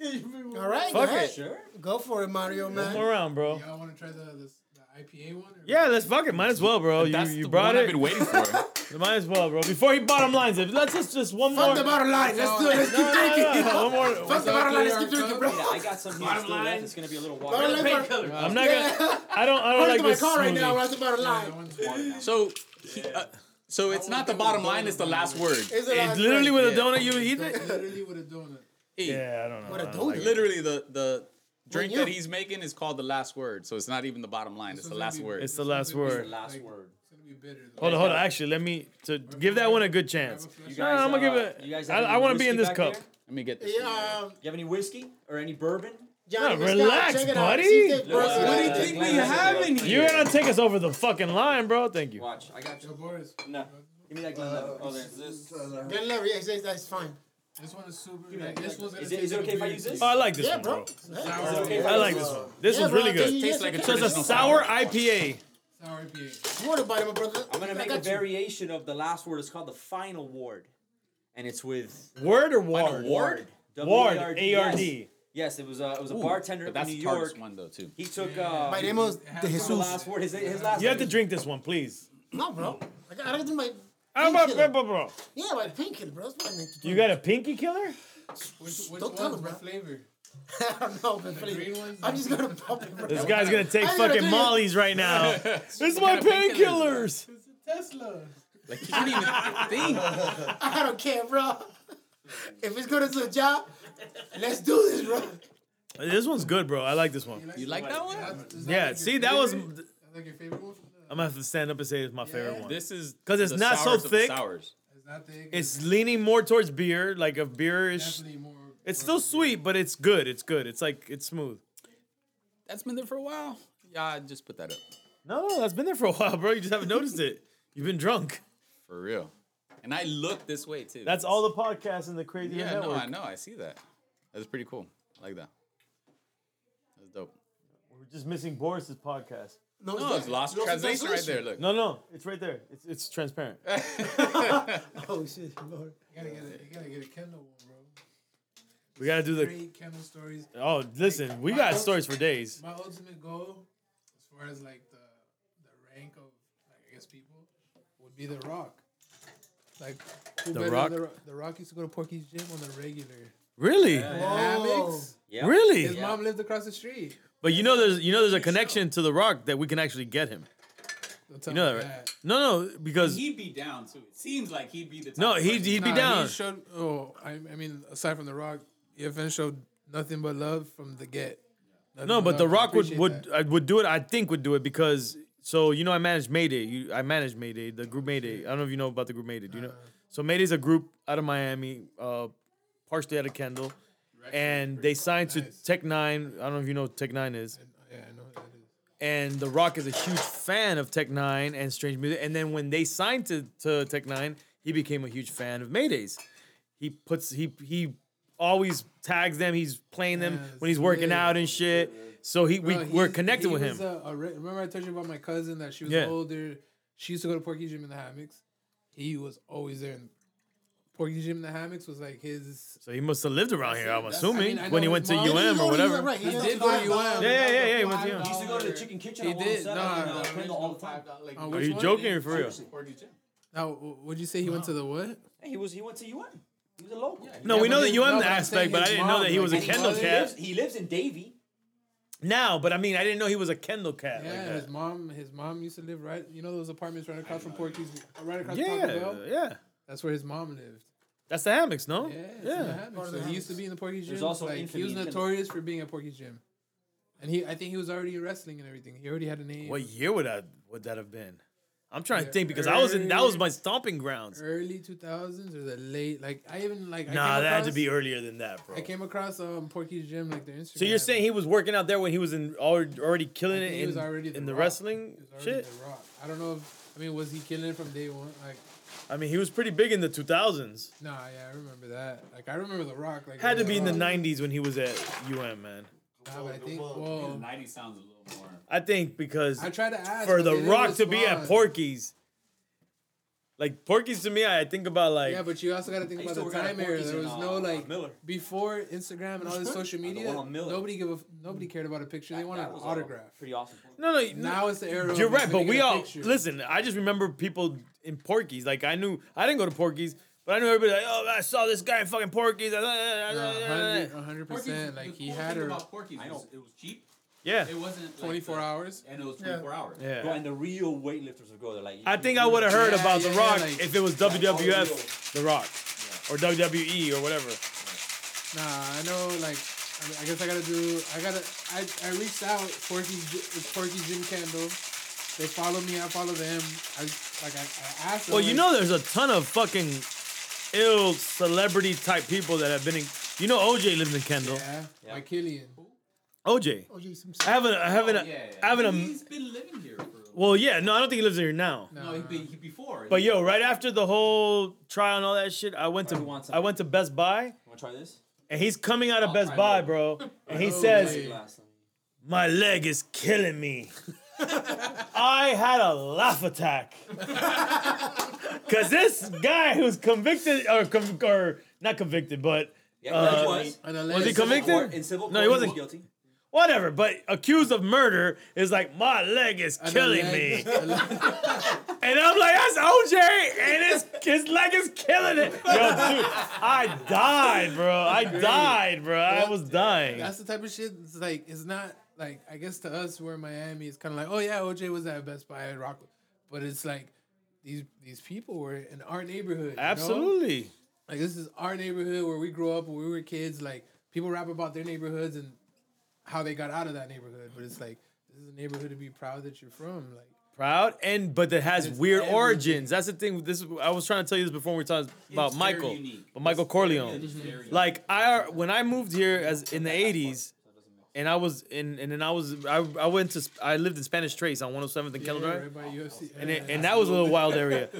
You- All right, Fuck go ahead. it. Sure. Go for it, Mario, man. One more round, bro. Y'all want to try the, the the IPA one? Yeah, let's fuck it. Might as well, bro. You, That's you the brought one I've it. been waiting for. Might as well, bro. Before he bottom lines it, let's just just one more. Fuck the bottom line. Let's do it. Let's keep drinking. one more. Fuck the bottom line. Let's keep drinking, bro. Yeah, I got some here still left. It's gonna be a little water. Bottom line, bro. I'm not gonna. I don't. I don't Put it like to my this car right now. smoothie. We're at the bottom line. one's Water now. So, he, uh, so it's not the bottom line; it's the last word. It's, a It's last literally with a donut. You eat it. literally with a donut. Yeah, I don't know. With a I don't like donut. it. Literally, the the drink that he's making is called the last word. So it's not even the bottom line; it's the last word. It's the last The word. last word. It's gonna be bitter. Hold on, hold on. Actually, let me to give that one a good chance. You No, I'm gonna give uh, it. You guys I, have I any want to be in whiskey this back cup. there? Let me get this. Yeah, um, You have any whiskey or any bourbon? Johnny No, Scott, relax, check it out. buddy. See if they- What What do you think we have in here? You're gonna take us over the fucking line, bro. Thank you. Watch, I got Yo, you. Boris, No, give me that Glenlivet. Oh, there's this. Glenn Lever, yeah, says that's fine. This one is super. Like, this one's Is it- taste it okay if I use this? Oh, I like this Yeah, one, bro. bro. Is it okay I like this one. This Yeah, one's really I good. you, Tastes like a okay. So it's a sour IPA. Sour IPA. Swear to bite, my brother. I'm gonna make got a you. variation of the last word. It's called the final ward, and it's with Word or Final ward? ward? Ward. W-A-R-D. A R Yes. It was a it was a bartender But that's in New the hardest York. one though too. He took uh, My name was It De the Jesus. last word. His his last. You have to drink this one, please. No, bro. I got, I got to do my. Ah, bro, painkiller. bro, bro, bro. Yeah, my painkiller, bro. That's what I need to do. You got a pinky killer? Which, which Don't tell him, my bro. flavor? I don't know, but The green ones? I'm just gonna pop it, bro. This guy's gonna take I gotta fucking do it. mollies right now. This is my painkillers? painkillers. It's a Tesla. Like you can't even think. I don't care, bro. If it's gonna do the job, let's do this, bro. This one's good, bro. I like this one. You like that one? That's- that Yeah, like see, that was. favorite? That's like your favorite one? From the, I'm gonna have to stand up and say it's my favorite one. This is because it's the not so sours of the thick. Sours. is that thick? It's leaning more towards beer, like a beerish. definitely more. It's still sweet, but it's good. It's good. It's like it's smooth. That's been there for a while. Yeah, I just put that up No, no, that's been there for a while, bro. You just haven't noticed it. You've been drunk. for real. And I look this way too. That's all the podcasts in the crazy Yeah, network. no, I know. I see that. That's pretty cool. I like that. That's dope. We're just missing Boris's podcast. No, no, it's lost translation right there. Look. No, no, it's right there. It's it's transparent. Oh shit, Lord. You gotta get a, you gotta get a Kendall one, bro. We gotta do the. Great Kendall stories. Oh, listen, we got stories for days. My ultimate goal, as far as like the the rank of like I guess people, would be the Rock. Like who The better Rock? than The, Rock? the Rock used to go to Porky's gym on the regular. Really, Hammocks. Yeah. really. His mom lived across the street. But you know, there's you know, there's a connection to the Rock that we can actually get him. Don't tell You know me that, right? No, no, because He'd be down too. It seems like he'd be the top no, he'd person. he'd be Nah, down. He showed. Oh, I, I mean, aside from the Rock, EFN showed nothing but love from the get. No, but The Rock would appreciate would that. I would do it. I think would do it because so you know I managed Mayday. You, I managed Mayday, the group Mayday. I don't know if you know about the group Mayday. Do you know? So Mayday's a group out of Miami, uh, partially out of Kendall, and they signed to Tech N9ne. I don't know if you know what Tech N9ne is. Yeah, I know what that is. And The Rock is a huge fan of Tech N9ne and Strange Music. And then when they signed to, to Tech N9ne, he became a huge fan of Maydays. He puts he he always tags them. He's playing them when he's working out and shit. So he we Bro, we're he's- connected with him. a- a remember I told you about my cousin that she was Yeah. older. She used to go to Porky Gym in the hammocks. He was always there. And Porky Gym in the hammocks was like his. so he must have lived around here. I'm That's- I assuming mean, I when he know went to mom- UM or whatever. Right, He did go to UM. Yeah, yeah, yeah, yeah. He went to UM. He used to go to the chicken kitchen. He on did, 107 nah, and, uh, nah, Kendall all the time. Uh, Are which you one? joking or for real? Now, w- would you say he went to the what? Hey, he was he went to UM. He was a local. No, Yeah, we but know the his- UM no, but I'm aspect, but I his didn't know mom, that he was a his Kendall mother He cat. lives, he lives in Davie. Now, but I mean, I didn't know he was a Kendall cat. Yeah, like his that. mom. His mom used to live right. You know those apartments right across from Porky's, right across from Taco Yeah, yeah. That's where his mom lived. That's the hammocks, no? Yeah, it's the yeah. hammocks. So he used to be in the Porky's gym. There's also like, he was notorious for being at Porky's gym, and he. I think he was already wrestling and everything. He already had a name. What year would that would that have been? I'm trying to think because I was in that was my stomping grounds. Early two thousands or the late? Like I even like. I Nah, came that had to be earlier than that, bro. I came across um Porky's gym like their Instagram. So you're saying he was working out there when he was in already, already killing it in, was already in the Rock. wrestling He was already shit? The Rock. I don't know. if I mean, was he killing it from day one? Like, I mean, he was pretty big in the 2000s. nah, yeah, I remember that. Like, I remember the Rock. Like, Had to be in the 90s when he was at UM, man. Nah, but I think. Come on. Well, 90 sounds a little more. I think because I tried to ask for the Rock to be at. Porky's, like Porky's to me, I think about like Yeah, but you also got to think about the work out at time era. There was uh, no like Miller. before Instagram and all this social media. Miller. Nobody give a nobody cared about a picture. They wanted an uh, autograph. Pretty awesome. no, no. Now it's the era. You're right, but we all listen. I just remember people in Porky's. Like I knew I didn't go to Porky's, but I knew everybody. Like, oh, I saw this guy in fucking Porky's. No, 100 hundred percent. Like he had her Porky's I know. it was cheap. Yeah, It wasn't like twenty four the- hours. and it was 24 hours. Bro, yeah. and the real weightlifters would go there. Like, I think I would have heard Yeah, about The yeah, Rock like- if it was WWF The Rock or WWE or whatever. Nah, I know. Like, I, mean, I guess I gotta do. I gotta. I, I reached out. Porky, it's Porky Gym Kendall. They follow me. I follow them. I like. I, I asked. them, Well, you like, know, there's a ton of fucking ill celebrity type people that have been in. You know, OJ lives in Kendall. Yeah, like Killian. OJ. Oh, yeah, some I haven't. I haven't. Oh, yeah, yeah. I haven't. He's been living here for. Well, yeah. No, I don't think he lives here now. no, he, be, he before. But yo, right after the whole trial and all that shit, I went Who to I went to Best Buy, Want to try this? and he's coming out of I'll Best Buy, that. bro, and he Oh, says, wait. "My leg is killing me." I had a laugh attack. Cause this guy who's convicted or com- or not convicted, but Yeah, Uh, he was. Was he convicted? In civil No, he wasn't. guilty. Whatever, but accused of murder is like my leg is killing unless- me. And I'm like, that's OJ, and his his leg is killing it. Yo, dude, I died, bro. I died, bro. I was dying. That's the type of shit. It's like it's not like I guess to us we're in Miami. It's kind of like oh yeah, OJ was at Best Buy at Rockwood, but it's like these these people were in our neighborhood. you know? Absolutely. Like this is our neighborhood where we grew up when we were kids. Like people rap about their neighborhoods and how they got out of that neighborhood, but it's like this is a neighborhood to be proud that you're from. Like Proud and but that has It's weird everything. origins. That's the thing. This is, I was trying to tell you this before we talked about It's very Michael, unique. but Michael Corleone. It's very Like I when I moved here as in the '80s, and I was in and then I was I, I went to I lived in Spanish Trace on 107th and yeah, Kendall Drive. right by UFC. and it, and that was a little wild area.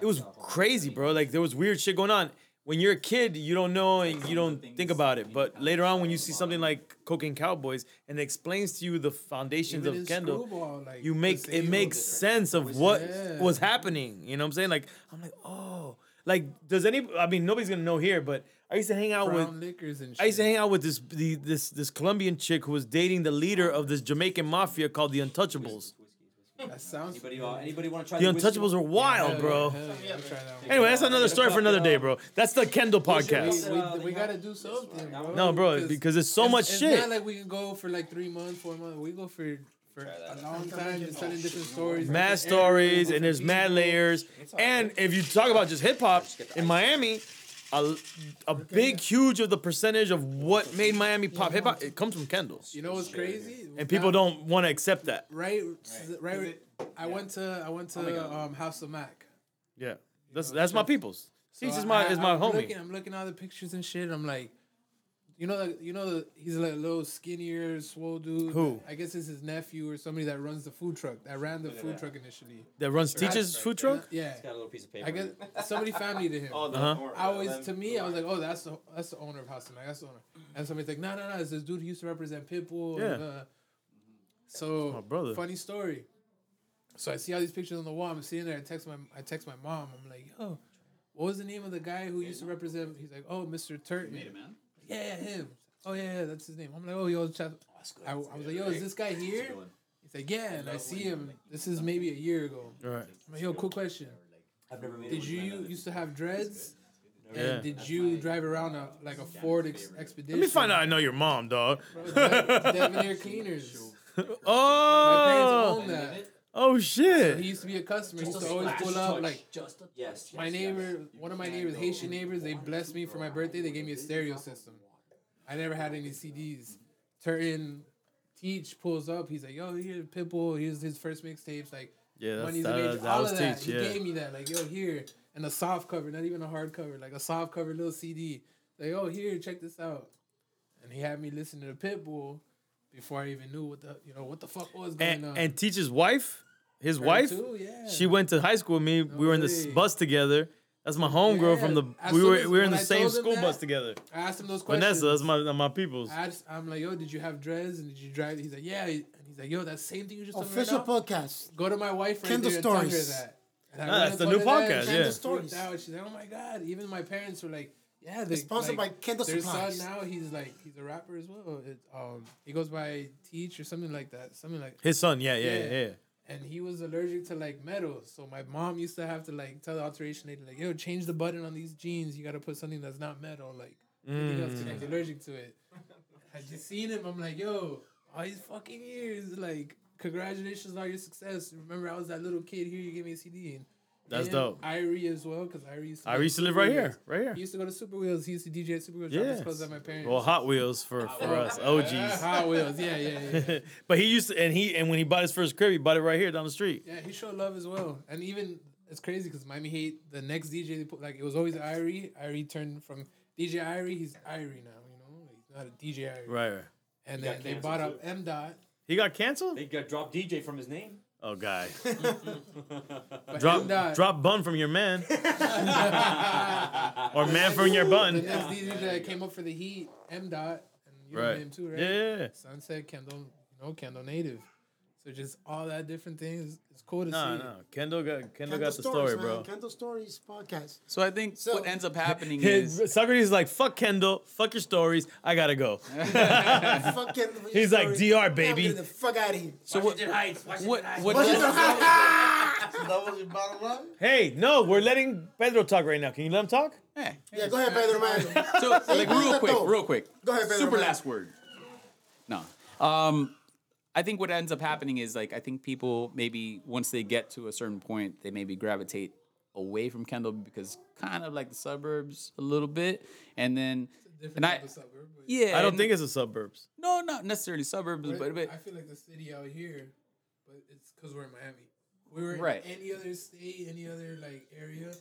It was crazy, bro. Like there was weird shit going on. When you're a kid, you don't know and you don't think about it. But later on, when you see something like Cocaine Cowboys and it explains to you the foundations Even of Kendall, Screwball, like, you make it makes sense of what Yeah. was happening. You know what I'm saying? Like I'm like, oh, like does any? I mean, nobody's gonna know here, but I used to hang out with brown liquors and shit. I used to hang out with this the, this this Colombian chick who was dating the leader of this Jamaican mafia called the Untouchables. That sounds. Anybody, uh, anybody want to try The whiskey? Untouchables are wild, Hell bro. yeah, hell yeah, that. Anyway, that's another story for another day, bro. That's the Kendall podcast. We, we, we gotta do something, bro. No, bro, because it's so it's, much it's shit. It's not like we can go for like three months, four months. We go for for a long time, just telling different stories. Mad stories and there's mad layers. And if you talk about just hip hop in Miami, a, a big, huge of the percentage of what made Miami pop hip hop, it comes from Kendall. You know what's crazy? And people don't want to accept that. Right, right. I went to I went to um, House of Mac. Yeah, that's that's my people's. So He's just my I- is my I'm homie. Looking, I'm looking at all the pictures and shit. I'm like, you know, the, you know, the, he's like a little skinnier, swole dude. Who? I guess it's his nephew or somebody that runs the food truck. That ran the food truck initially. That runs teaches food truck. Yeah, It's Got a little piece of paper. I guess somebody family to him. Oh, the Uh-huh. or- I always, them- to me, I was like, oh, that's the that's the owner of House of Mac. That's the owner. And somebody's like, no, no, no, it's this dude who used to represent Pitbull. Yeah. And, uh, so my brother. funny story. So I see all these pictures on the wall. I'm sitting there. I text my I text my mom. I'm like, yo, what was the name of the guy who used to represent? He's like, oh, Mr. Turton. man. Yeah, yeah, him. Oh yeah, yeah, that's his name. I'm like, oh, yo, chat. Oh, I, I was like, yo, is this guy here? He's like, yeah, and I see him. This is maybe a year ago. Right. I'm like, yo, cool question. I've never made Did you used to have dreads? Yeah. And did you drive around a like a Ford ex- Expedition? Let me find out I know your mom, dog. Devonair Cleaners. Oh! My parents Oh, own that. Oh shit. He used to be a customer. He used to always pull up like Just Yes. my neighbor. One of my neighbors, Haitian neighbors, they blessed me for my birthday. They gave me a stereo system. I never had any CDs. Turton Teach pulls up. He's like, "Yo, here's Pitbull. Here's his first mixtapes. Like, Yeah, that's, Money's that, a that, Major. that all of that. teach. He Yeah. gave me that, like, yo, here, and a soft cover, not even a hard cover, like a soft cover little CD. Like, oh, here, check this out. And he had me listen to the Pitbull before I even knew what the, you know, what the fuck was going And on. and teach's wife, his Her wife, too, yeah. she went to high school with me. we were in the bus together. That's my homegirl from the. As We were as- we were in the I same school that, bus together. I asked him those questions. Vanessa, that's my my people's. I asked, I'm like, yo, did you have dreads and did you drive? He's like, yeah. And he's like, yo, that same thing you just told me right Official now? podcast. Go to my wife right Kendall there and tell her Stories. that. Nah, that's the new her that, podcast, and she yeah. Kendall freaked Stories. out. She's like, oh my god. Even my parents were like, yeah. They, sponsored like, by Kendall Their Supplies. son now, he's like, he's a rapper as well. It, um, he goes by Teach or something like that. Something like. His son, yeah, yeah, Yeah. yeah. And he was allergic to like metal, so my mom used to have to like tell the alteration lady like, "Yo, change the button on these jeans. You got to put something that's not metal, like anything mm. else, 'cause he's allergic to it." I just seen him. I'm like, "Yo, all these fucking years, like, congratulations on your success. Remember, I was that little kid here. You gave me a CD." And That's him, dope. Irie as well, because Irie used to. I used to live right here, right here. He used to go to Super Wheels. He used to DJ at Super Wheels. Drop his at my parents. Well, Hot Wheels for for us OGs. Hot Wheels, yeah, yeah, yeah. but he used to, and he and when he bought his first crib, he bought it right here down the street. Yeah, he showed love as well. And even it's crazy because Miami Heat, the next DJ they put like it was always Irie. Irie turned from DJ Irie, he's Irie now, you know, he's not a DJ Irie. Right, right. And He then they canceled bought up. M Dot. He got canceled. They got dropped DJ from his name. Oh, guy. Drop M-Dot, uh, drop bun from your man, or man from your the bun. next DJ that came up for the Heat, M Dot, and you know Right. him too, right? Yeah. Sunset, Kendall, know, Kendall Native. So just all that different things. It's cool to No, see. no. no. Kendall got Kendall Kendall got the Stories, story, man. bro. Kendall Stories podcast. So I think So- what ends up happening is Socrates is like, fuck Kendall, fuck your stories. I gotta go. Fuck Kendall. He's like, DR, baby. getting the fuck out of here. so what Heights. what what What's does- So that was your bottom line? Hey, no, we're letting Pedro talk right now. Can you let him talk? Yeah. Yeah, go ahead, Pedro, man. So like real quick, real quick. Go ahead, Pedro, Super man. last word. No. Um, I think what ends up happening is like I think people maybe once they get to a certain point, they maybe gravitate away from Kendall because kind of like the suburbs a little bit, and then Different and I type suburb, yeah, I don't and- think it's the suburbs. no, not necessarily suburbs, But but, but I feel like the city out here, but it's because we're in Miami. We were Right. in any other state, any other like area,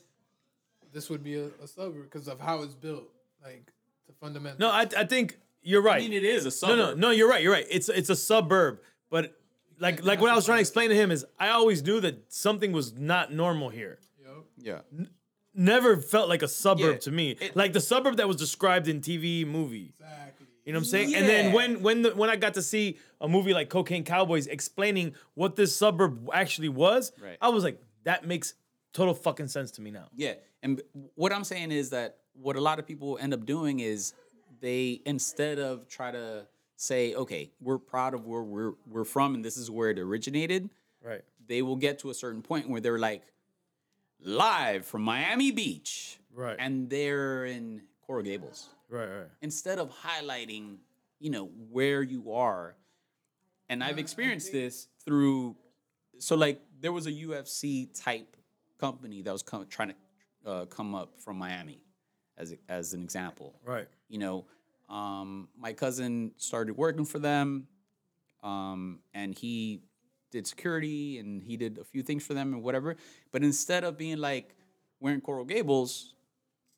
this would be a, a suburb because of how it's built, like the fundamental. No, I, I think you're right. I mean it is a suburb. no, no, no. you're right. You're right. It's it's a suburb, but like like what I was trying to explain to him is I always knew that something was not normal here. Yo, Yeah. Never felt like a suburb Yeah, to me, it- like the suburb that was described in TV movie. exactly. You know what I'm saying? And then Yeah. when when the, when I got to see a movie like Cocaine Cowboys explaining what this suburb actually was, Right. I was like, that makes total fucking sense to me now. Yeah, and b- what I'm saying is that what a lot of people end up doing is they instead of try to say, okay, we're proud of where we're we're from and this is where it originated, Right. they will get to a certain point where they're like live from Miami Beach, Right. and they're in Coral Gables Right. Right. instead of highlighting, you know, where you are. And I've experienced this through, so like there was a UFC type company that was com- trying to uh, come up from Miami, as as an example. Right. You know, um, my cousin started working for them, um, and he did security and he did a few things for them and whatever. But instead of being like we're in Coral Gables,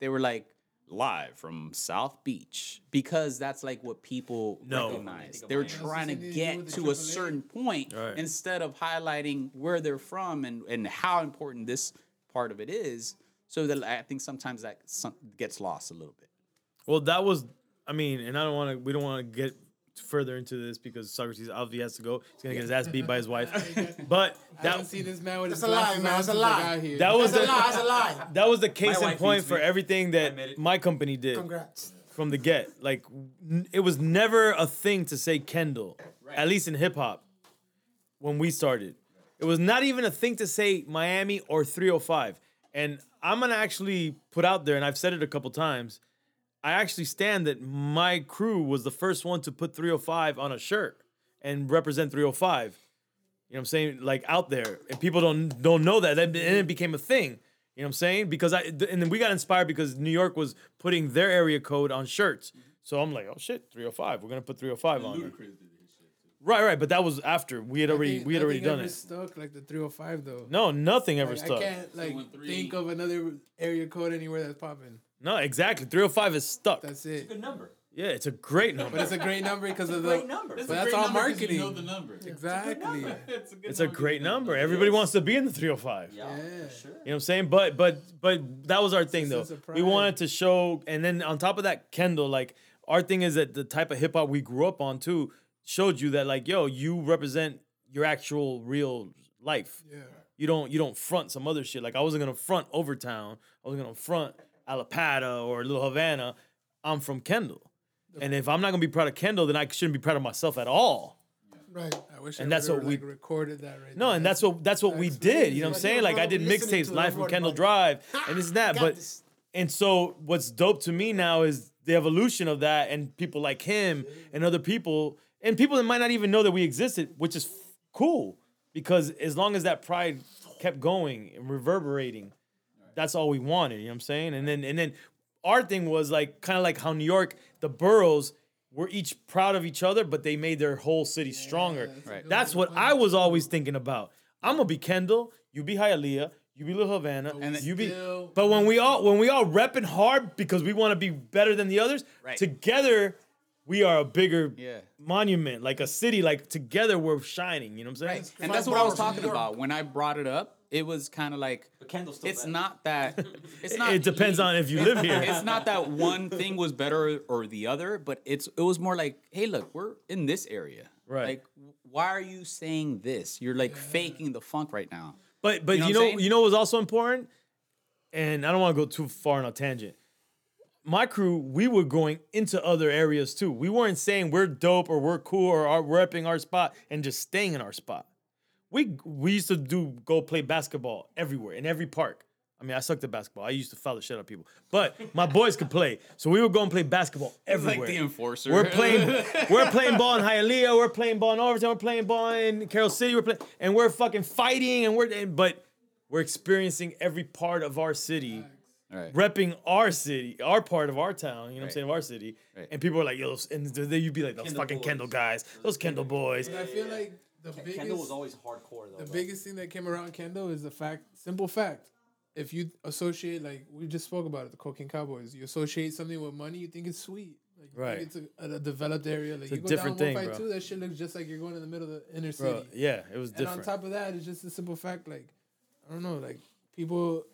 they were like live from South Beach because that's like what people No. recognize. They were trying to something to do get to a certain point Right. instead of highlighting where they're from and, and how important this part of it is. So that I think sometimes that gets lost a little bit. Well, that was, I mean, and I don't want to. We don't want to get further into this because Socrates obviously has to go. He's gonna get his ass beat by his wife. But I haven't that seen this man with his That's a lie, man. on That's a lie. got here. that was That's a the lie. That's a lie. that was the case My in point for me. everything that my company did Congrats. from the get. Like, n- it was never a thing to say Kendall, at least in hip hop, when we started. It was not even a thing to say Miami or 305. And I'm gonna actually put out there, and I've said it a couple times. I actually stand that my crew was the first one to put 305 on a shirt and represent 305. You know what I'm saying? Like out there, and people don't don't know that. Then and it became a thing. You know what I'm saying? Because I th- and then we got inspired because New York was putting their area code on shirts. So I'm like, oh shit, 305. We're gonna put 305 on there. Right, right. But that was after we had already Nothing- we had already done ever it. Stuck like the 305 though. No, nothing ever Like, I can't like think of another area code anywhere that's popping. No, exactly. 305 is stuck. That's it. Good number. yeah, it's a great number. But it's a great number because of the. Great number. But that's all marketing. You know the number. Exactly. It's a great number. Everybody wants to be in the 305. Yeah, Yeah. for sure. You know what I'm saying? But but but that was our thing though. We wanted to show and then on top of that, Kendall, like our thing is that the type of hip hop we grew up on too showed you that like, yo, you represent your actual real life. Yeah. You don't you don't front some other shit. Like I wasn't gonna front Overtown. I was gonna front Allapattah or Little Havana. I'm from Kendall. And if I'm not gonna be proud of Kendall, then I shouldn't be proud of myself at all. Right. I wish And I that's what we- recorded that right No, there. and that's what that's what we did. You know what I'm saying? Like I did mixtapes live from Kendall Drive and this and that. But this. and so what's dope to me now is the evolution of that and people like him and other people and people that might not even know that we existed, which is f- cool because as long as that pride kept going and reverberating, that's all we wanted. You know what I'm saying? And then and then our thing was like kind of like how New York, the boroughs were each proud of each other, but they made their whole city stronger. Right. That's what I was always thinking about. I'm gonna be Kendall, you be Hialeah, you be Little Havana, and you be. But when we all when we all repping hard because we want to be better than the others, Right. together we are a bigger Yeah. monument, like a city. Like together we're shining. You know what I'm saying? Right. And that's what I was talking about when I brought it up. It was kind of like still it's better. not that it's not it depends on if you live here. it's not that one thing was better or the other, but it's it was more like, hey, look, we're in this area. Right. Like, why are you saying this? You're like faking the funk right now. But but You know you know I'm you know, what was also important, and I don't want to go too far on a tangent. My crew, we were going into other areas too. We weren't saying we're dope or we're cool or are repping our spot and just staying in our spot. We we used to do go play basketball everywhere in every park. I mean, I sucked at basketball. I used to foul the shit out of people, but my boys could play, so we would go and play basketball everywhere. Like the enforcer. We're playing. we're playing ball in Hialeah. We're playing ball in Overtown. We're playing ball in Carol City. We're playing, and we're fucking fighting, and we're and, but we're experiencing every part of our city, Right. repping our city, our part of our town. You know what I'm saying? Of our city. Right. And people are like, yo, and then you'd be like, those Kendall fucking boys. Kendall guys, those Kendall boys. But I feel like the biggest, Kendall was always hardcore though. the bro. biggest thing that came around Kendall is the fact, simple fact. If you associate, like we just spoke about it, the Cocaine Cowboys, you associate something with money, you think it's sweet. Like, Right. It's a, a developed area. Like a you go different down thing, 152, bro. that shit looks just like you're going in the middle of the inner city. Bro, yeah, it was And on top of that, it's just a simple fact. Like, I don't know, like people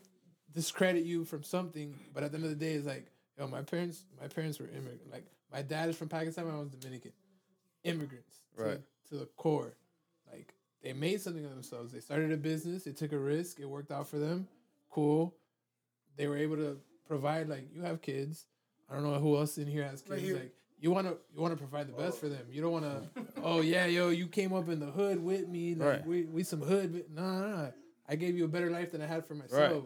discredit you from something, but at the end of the day, it's like, yo, my parents, my parents were immigrant. Like, my dad is from Pakistan, my mom's Dominican. Immigrants, to, Right. to the core. Like, they made something of themselves. They started a business. They took a risk. It worked out for them. Cool. They were able to provide. Like, you have kids. I don't know who else in here has kids. here. Like, you want to you want to provide the best oh. for them. You don't want to. oh yeah, yo, you came up in the hood with me. Like Right. we we some hood. but No, no, no. I gave you a better life than I had for myself,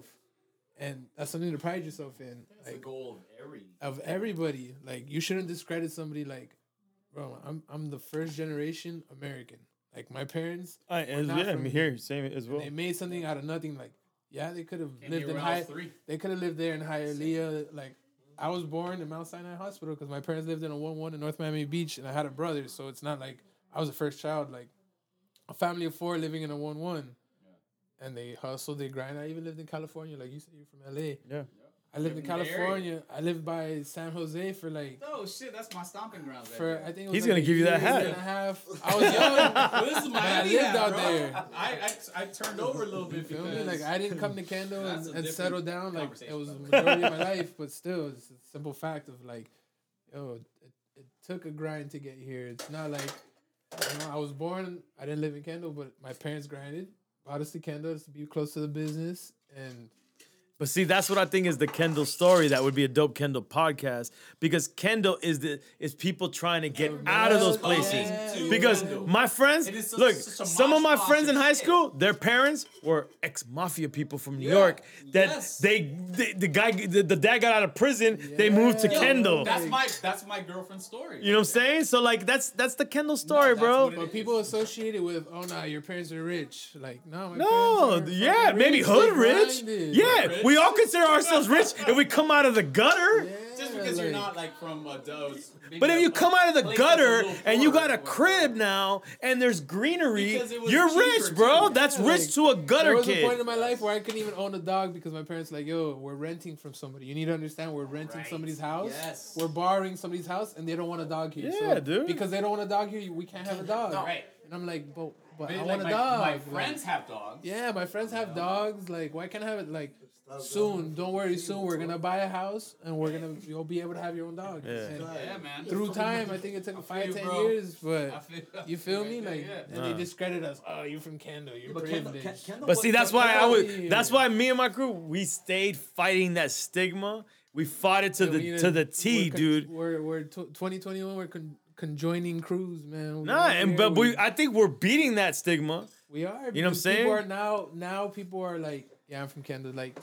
and that's something to pride yourself in. Like goal of every. of everybody. Like you shouldn't discredit somebody. Like, bro, I'm I'm the first generation American. Like my parents, I, and not yeah, from me here, same as well. they made something out of nothing. Like, yeah, they could have lived in high. three. They could have lived there in Hialeah. Like, I was born in Mount Sinai Hospital because my parents lived in a one one in North Miami Beach, and I had a brother. So it's not like I was the first child. Like a family of four living in a one one, and they hustle, they grind. I even lived in California, like you said, you're from LA. Yeah. I lived in From the. California. I lived by San Jose for like Oh shit, that's my stomping ground. Right for. I think it was He's like gonna give you that hat. and a half. I was young. Well, this is but I lived hat, out bro. there. I, I I turned over a little bit feel because me? Like I didn't come to Kendall and, and settle down like it was the majority of my life, but still, it's a simple fact of like, yo, it, it took a grind to get here. It's not like, you know, I was born, I didn't live in Kendall, but my parents grinded, to Kendall to be close to the business, and But see, that's what I think is the Kendall story. That would be a dope Kendall podcast because Kendall is the is people trying to get out of those places. Yeah. Because my friends, It is look, some of my friends in high school, their parents were ex mafia people from New Yeah, York. That yes. they, they, the guy, the, the dad got out of prison. They moved to Yeah. Kendall. That's my that's my girlfriend's story. You know what I'm saying? So like, that's that's the Kendall story, that's bro. but people associate it with, oh nah, your parents are rich. Like no, my No, parents are yeah, maybe rich. hood rich. grinded. Yeah, Rich. We all consider ourselves rich if we come out of the gutter. Just Yeah, because you're not like from Dove's. But if you come out of the place that's a gutter little and you got a poorer, crib now and there's greenery, Because it was you're rich, bro. too. That's Yeah, rich like, to a gutter There gutter was a point in my life where I couldn't even own a dog because my parents were like, yo, we're renting from somebody. You need to understand we're renting Right. somebody's house. Yes. We're borrowing somebody's house and they don't want a dog here. Yeah, so dude. Because they don't want a dog here, we can't have a dog. Right. And I'm like, but, but I Like, want a my, dog. my Like, friends have dogs. yeah, my friends have dogs. Like, why can't I have it? Like, soon, don't worry, soon we're gonna buy a house and we're gonna you'll be able to have your own dog. Yeah. And Yeah, man. through time, I think it took five, you, ten bro. years, but feel- you feel me? Yeah, Like, yeah. and they discredit us. Oh, you're from Kendall. You're But Kendall, privileged. Ken- Kendall But see, that's why I Kendall- would. That's why me and my crew we stayed fighting that stigma. We fought it to Yeah, the we need to the T, con- dude. We're we're tw 2021. We're con- conjoining crews, man. We- Nah, and but we I think we're beating that stigma. we are. You know what I'm saying? People are now now people are like, yeah, I'm from Kendall. Like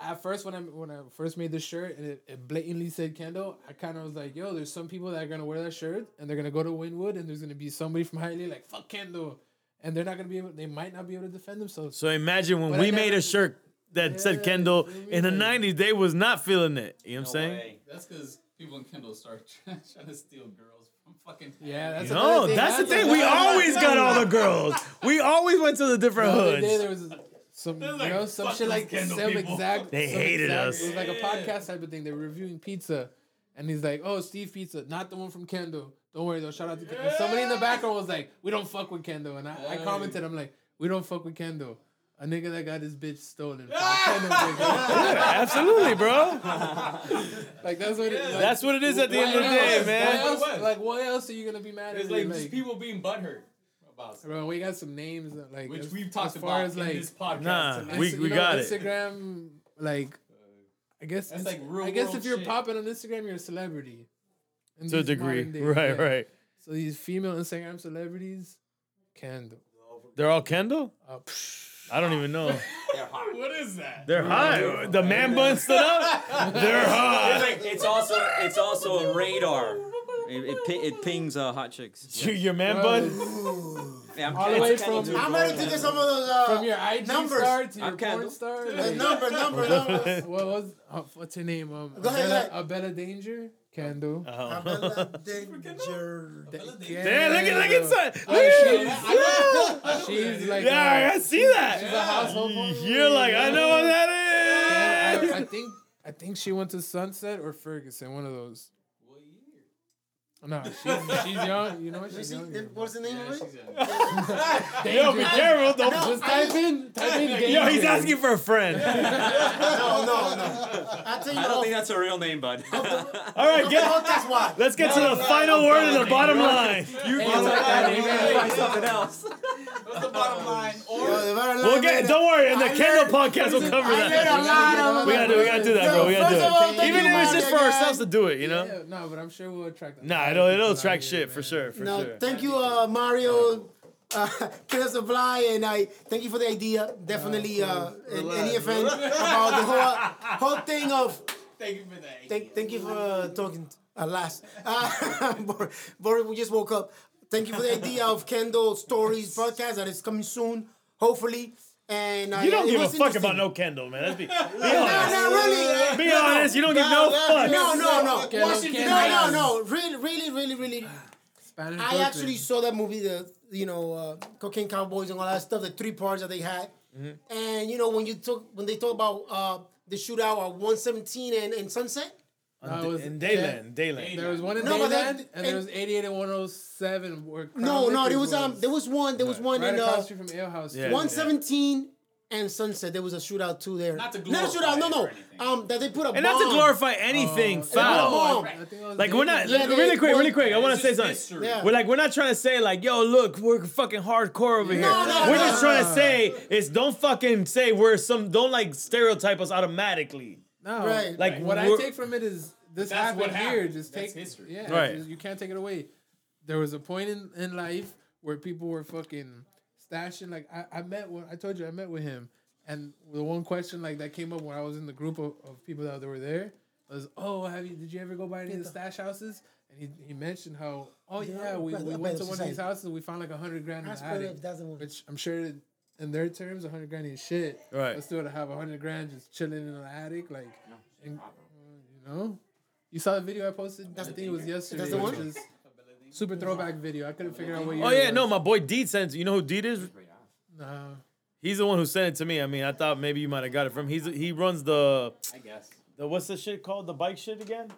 at first when I when I first made the shirt and it, it blatantly said Kendall, I kind of was like, yo, there's some people that are gonna wear that shirt and they're gonna go to Wynwood and there's gonna be somebody from Hialeah like fuck Kendall, and they're not gonna be able. They might not be able to defend themselves. So imagine when But I we made never- a shirt that said Yeah, Kendall you in the Like- '90s, they was not feeling it. You know what I'm saying? way. That's because people in Kendall start trying to steal girls from fucking. Yeah, that's No, another thing. that's the thing. We always got all the girls. We always went to the different The other day hoods. there was some, They're you know, some shit like Kendall some people." exact. They some hated exact- us. It was like a podcast type of thing. They were reviewing pizza, and he's like, "Oh, Steve Pizza, not the one from Kendall. Don't worry though. Shout out to Kendall." And somebody in the background was like, "We don't fuck with Kendall," and I, I commented, "I'm like, we don't fuck with Kendall." A nigga that got his bitch stolen. From a Kendall nigga. Yeah, absolutely, bro. like that's what. It, like, That's what it is at the end of the day, else- man. What else, like what else are you gonna be mad at? It's like, Like, people being butthurt about stuff, bro, we got some names that, like which as- we've talked as far about as in like this podcast. Nah, tonight. we- we you know, got it. Instagram, like, I guess That's Inst- like real I guess if you're shit. popping on Instagram, you're a celebrity. In To a degree, days, right, yeah. right. So these female Instagram celebrities, Kendall. They're all Kendall. Uh, I don't even know. They're hot. What is that? They're hot. The man bun stood up. They're It's, hot. like, it's also it's also a radar. It, it, pi- it pings uh, hot chicks. Your, your man bro, bun. Yeah, I'm All the way Kendall from- I'm ready to get some of those uh, from your IG numbers. star to your I'm Kendall. porn star. Uh, Like, number, number, number. what was uh, what's her name? Um, Go ahead, Abella, go ahead. Abella Danger, Kendall. Abella Danger. Damn, look at look at son. Look at she's, she's like Yeah, uh, I see that. she's a household woman. You're like, I know what I, that is. I think I think she went to Sunset or Ferguson, one of those. No, she's, she's young. You know eh, what? She's young. What's the name of it? Yo, be careful. Don't. Just type in, type in. Yo, he's danger. asking for a friend. No, no, no. I'll tell you I don't off- think that's a real name, bud. All right, get. Let's get to the final word and the bottom line. you Hey, can look, type that I in. mean, You're gonna find something else. What's the bottom line? Or Yo, We'll get. man, Don't worry. and the Kendall podcast, we'll cover that. a lot of We gotta do. We gotta do that, bro. We gotta do First of all, it. Even if it's just for ourselves to do it, you know. No, but I'm sure we'll attract. a Nah, lot of it'll it'll attract here, shit for sure, for No, sure. thank you, uh, Mario. Uh, Killer Supply, and I thank you for the idea. Definitely, uh, in any event about the whole whole thing of thank you for that. Thank, thank you for uh, talking. Alas, uh, Bor- Bor- we just woke up. Thank you for the idea of Kendall Stories podcast that is coming soon, hopefully. And uh, You don't it give a fuck about no Kendall, man. Let's be, be No, honest. no, really. Be honest, you don't give no fucks. No, no, no. Okay, Washington, okay, no, no, nice. no. Really, really, really, really. Spanish I Brooklyn. actually saw that movie, the you know, uh, Cocaine Cowboys and all that stuff, the three parts that they had. Mm-hmm. And you know, when you talk, when they talk about uh, the shootout at 117 and, and Sunset. No, it was- in Dadeland, Dadeland. There was one in No, Dadeland, that- and there was 88 and 107. Where No, no, there was um, there was one, there was one right in across uh, street from Ale House. Yeah. too. 117 and Sunset. There was a shootout too there. Not to not a shootout. No, glorify no. anything. Um, that they put a And bomb. not to glorify anything They put a foul. bomb. I think it was Like we're not Yeah, really quick, really quick. I want to say something. Yeah. We're like we're not trying to say like, yo, look, we're fucking hardcore over here. No, no, we're no, just trying to say is don't fucking say we're some don't like stereotype us automatically. No, Right. Like what I take from it is this That's happened what here. Just That's take history. Yeah, Right. just- You can't take it away. There was a point in, in life where people were fucking stashing. Like I, I met when I told you I met with him, and the one question like that came up when I was in the group of, of people that were there was, "Oh, have you? Did you ever go by any of the stash houses?" And he, he mentioned how, "Oh yeah, we, we went to one of these houses. and We found like a hundred grand in the Ask brother attic." if that's. Which I'm sure in their terms, a hundred grand is shit. Right. But still to have a hundred grand just chilling in the attic, like, and, you know, you saw the video I posted. I think it was yesterday. that's the one? which is Super throwback video. I couldn't figure out what oh, year. Oh yeah, was. no, my boy Deed sent. it. You know who Deed is? Nah. He's the one who sent it to me. I mean, I thought maybe you might have got it from. He's he runs the I guess. the what's the shit called? The bike shit again?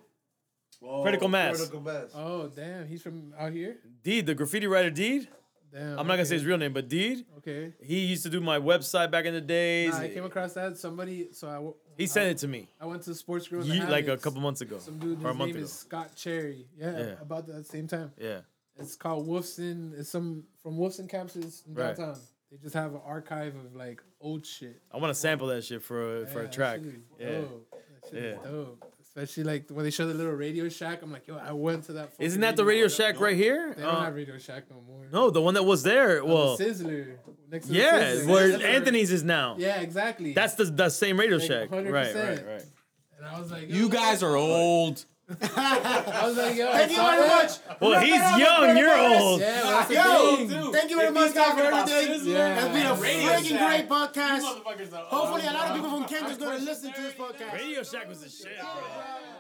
Whoa, Critical mass. Critical mass. Oh damn, he's from out here. Deed, the graffiti writer Deed. Damn. I'm not gonna say his real name, but Deed. Okay. He used to do my website back in the days. Nah, I came across that somebody. So I. w- he sent it to me I went to Sports Grill. ye- like a couple months ago, Some dude. a His name ago. is Scott Cherry. Yeah, Yeah. About that same time. Yeah. It's called Wolfson. It's some from Wolfson campuses in Right. downtown. They just have an archive of like old shit. I want to sample that shit for a, for Yeah, a that track. shit is Yeah. dope. That shit is Yeah. Dope. Especially like when they show the little Radio Shack. I'm like, yo, I went to that. fucking Isn't that the Radio Shack right here? They don't Uh, have Radio Shack no more. no, the one that was there. Oh, Well, the Sizzler. Next to the yeah, Sizzler. where That's where- Anthony's is now. Yeah, exactly. That's the the same Radio Like, Shack. Right, 100%. right, right. And I was like, yo, You guys are old. I was like, yo, Thank you very much. Well, he's young. You're old. Yeah, well, Yo, thank you very much, he's guys, for everything. Yeah. It's been a Radio freaking great podcast. Hopefully, a lot of people from Kansas going to listen to this podcast. Radio Shack was the shit, bro. Sizzler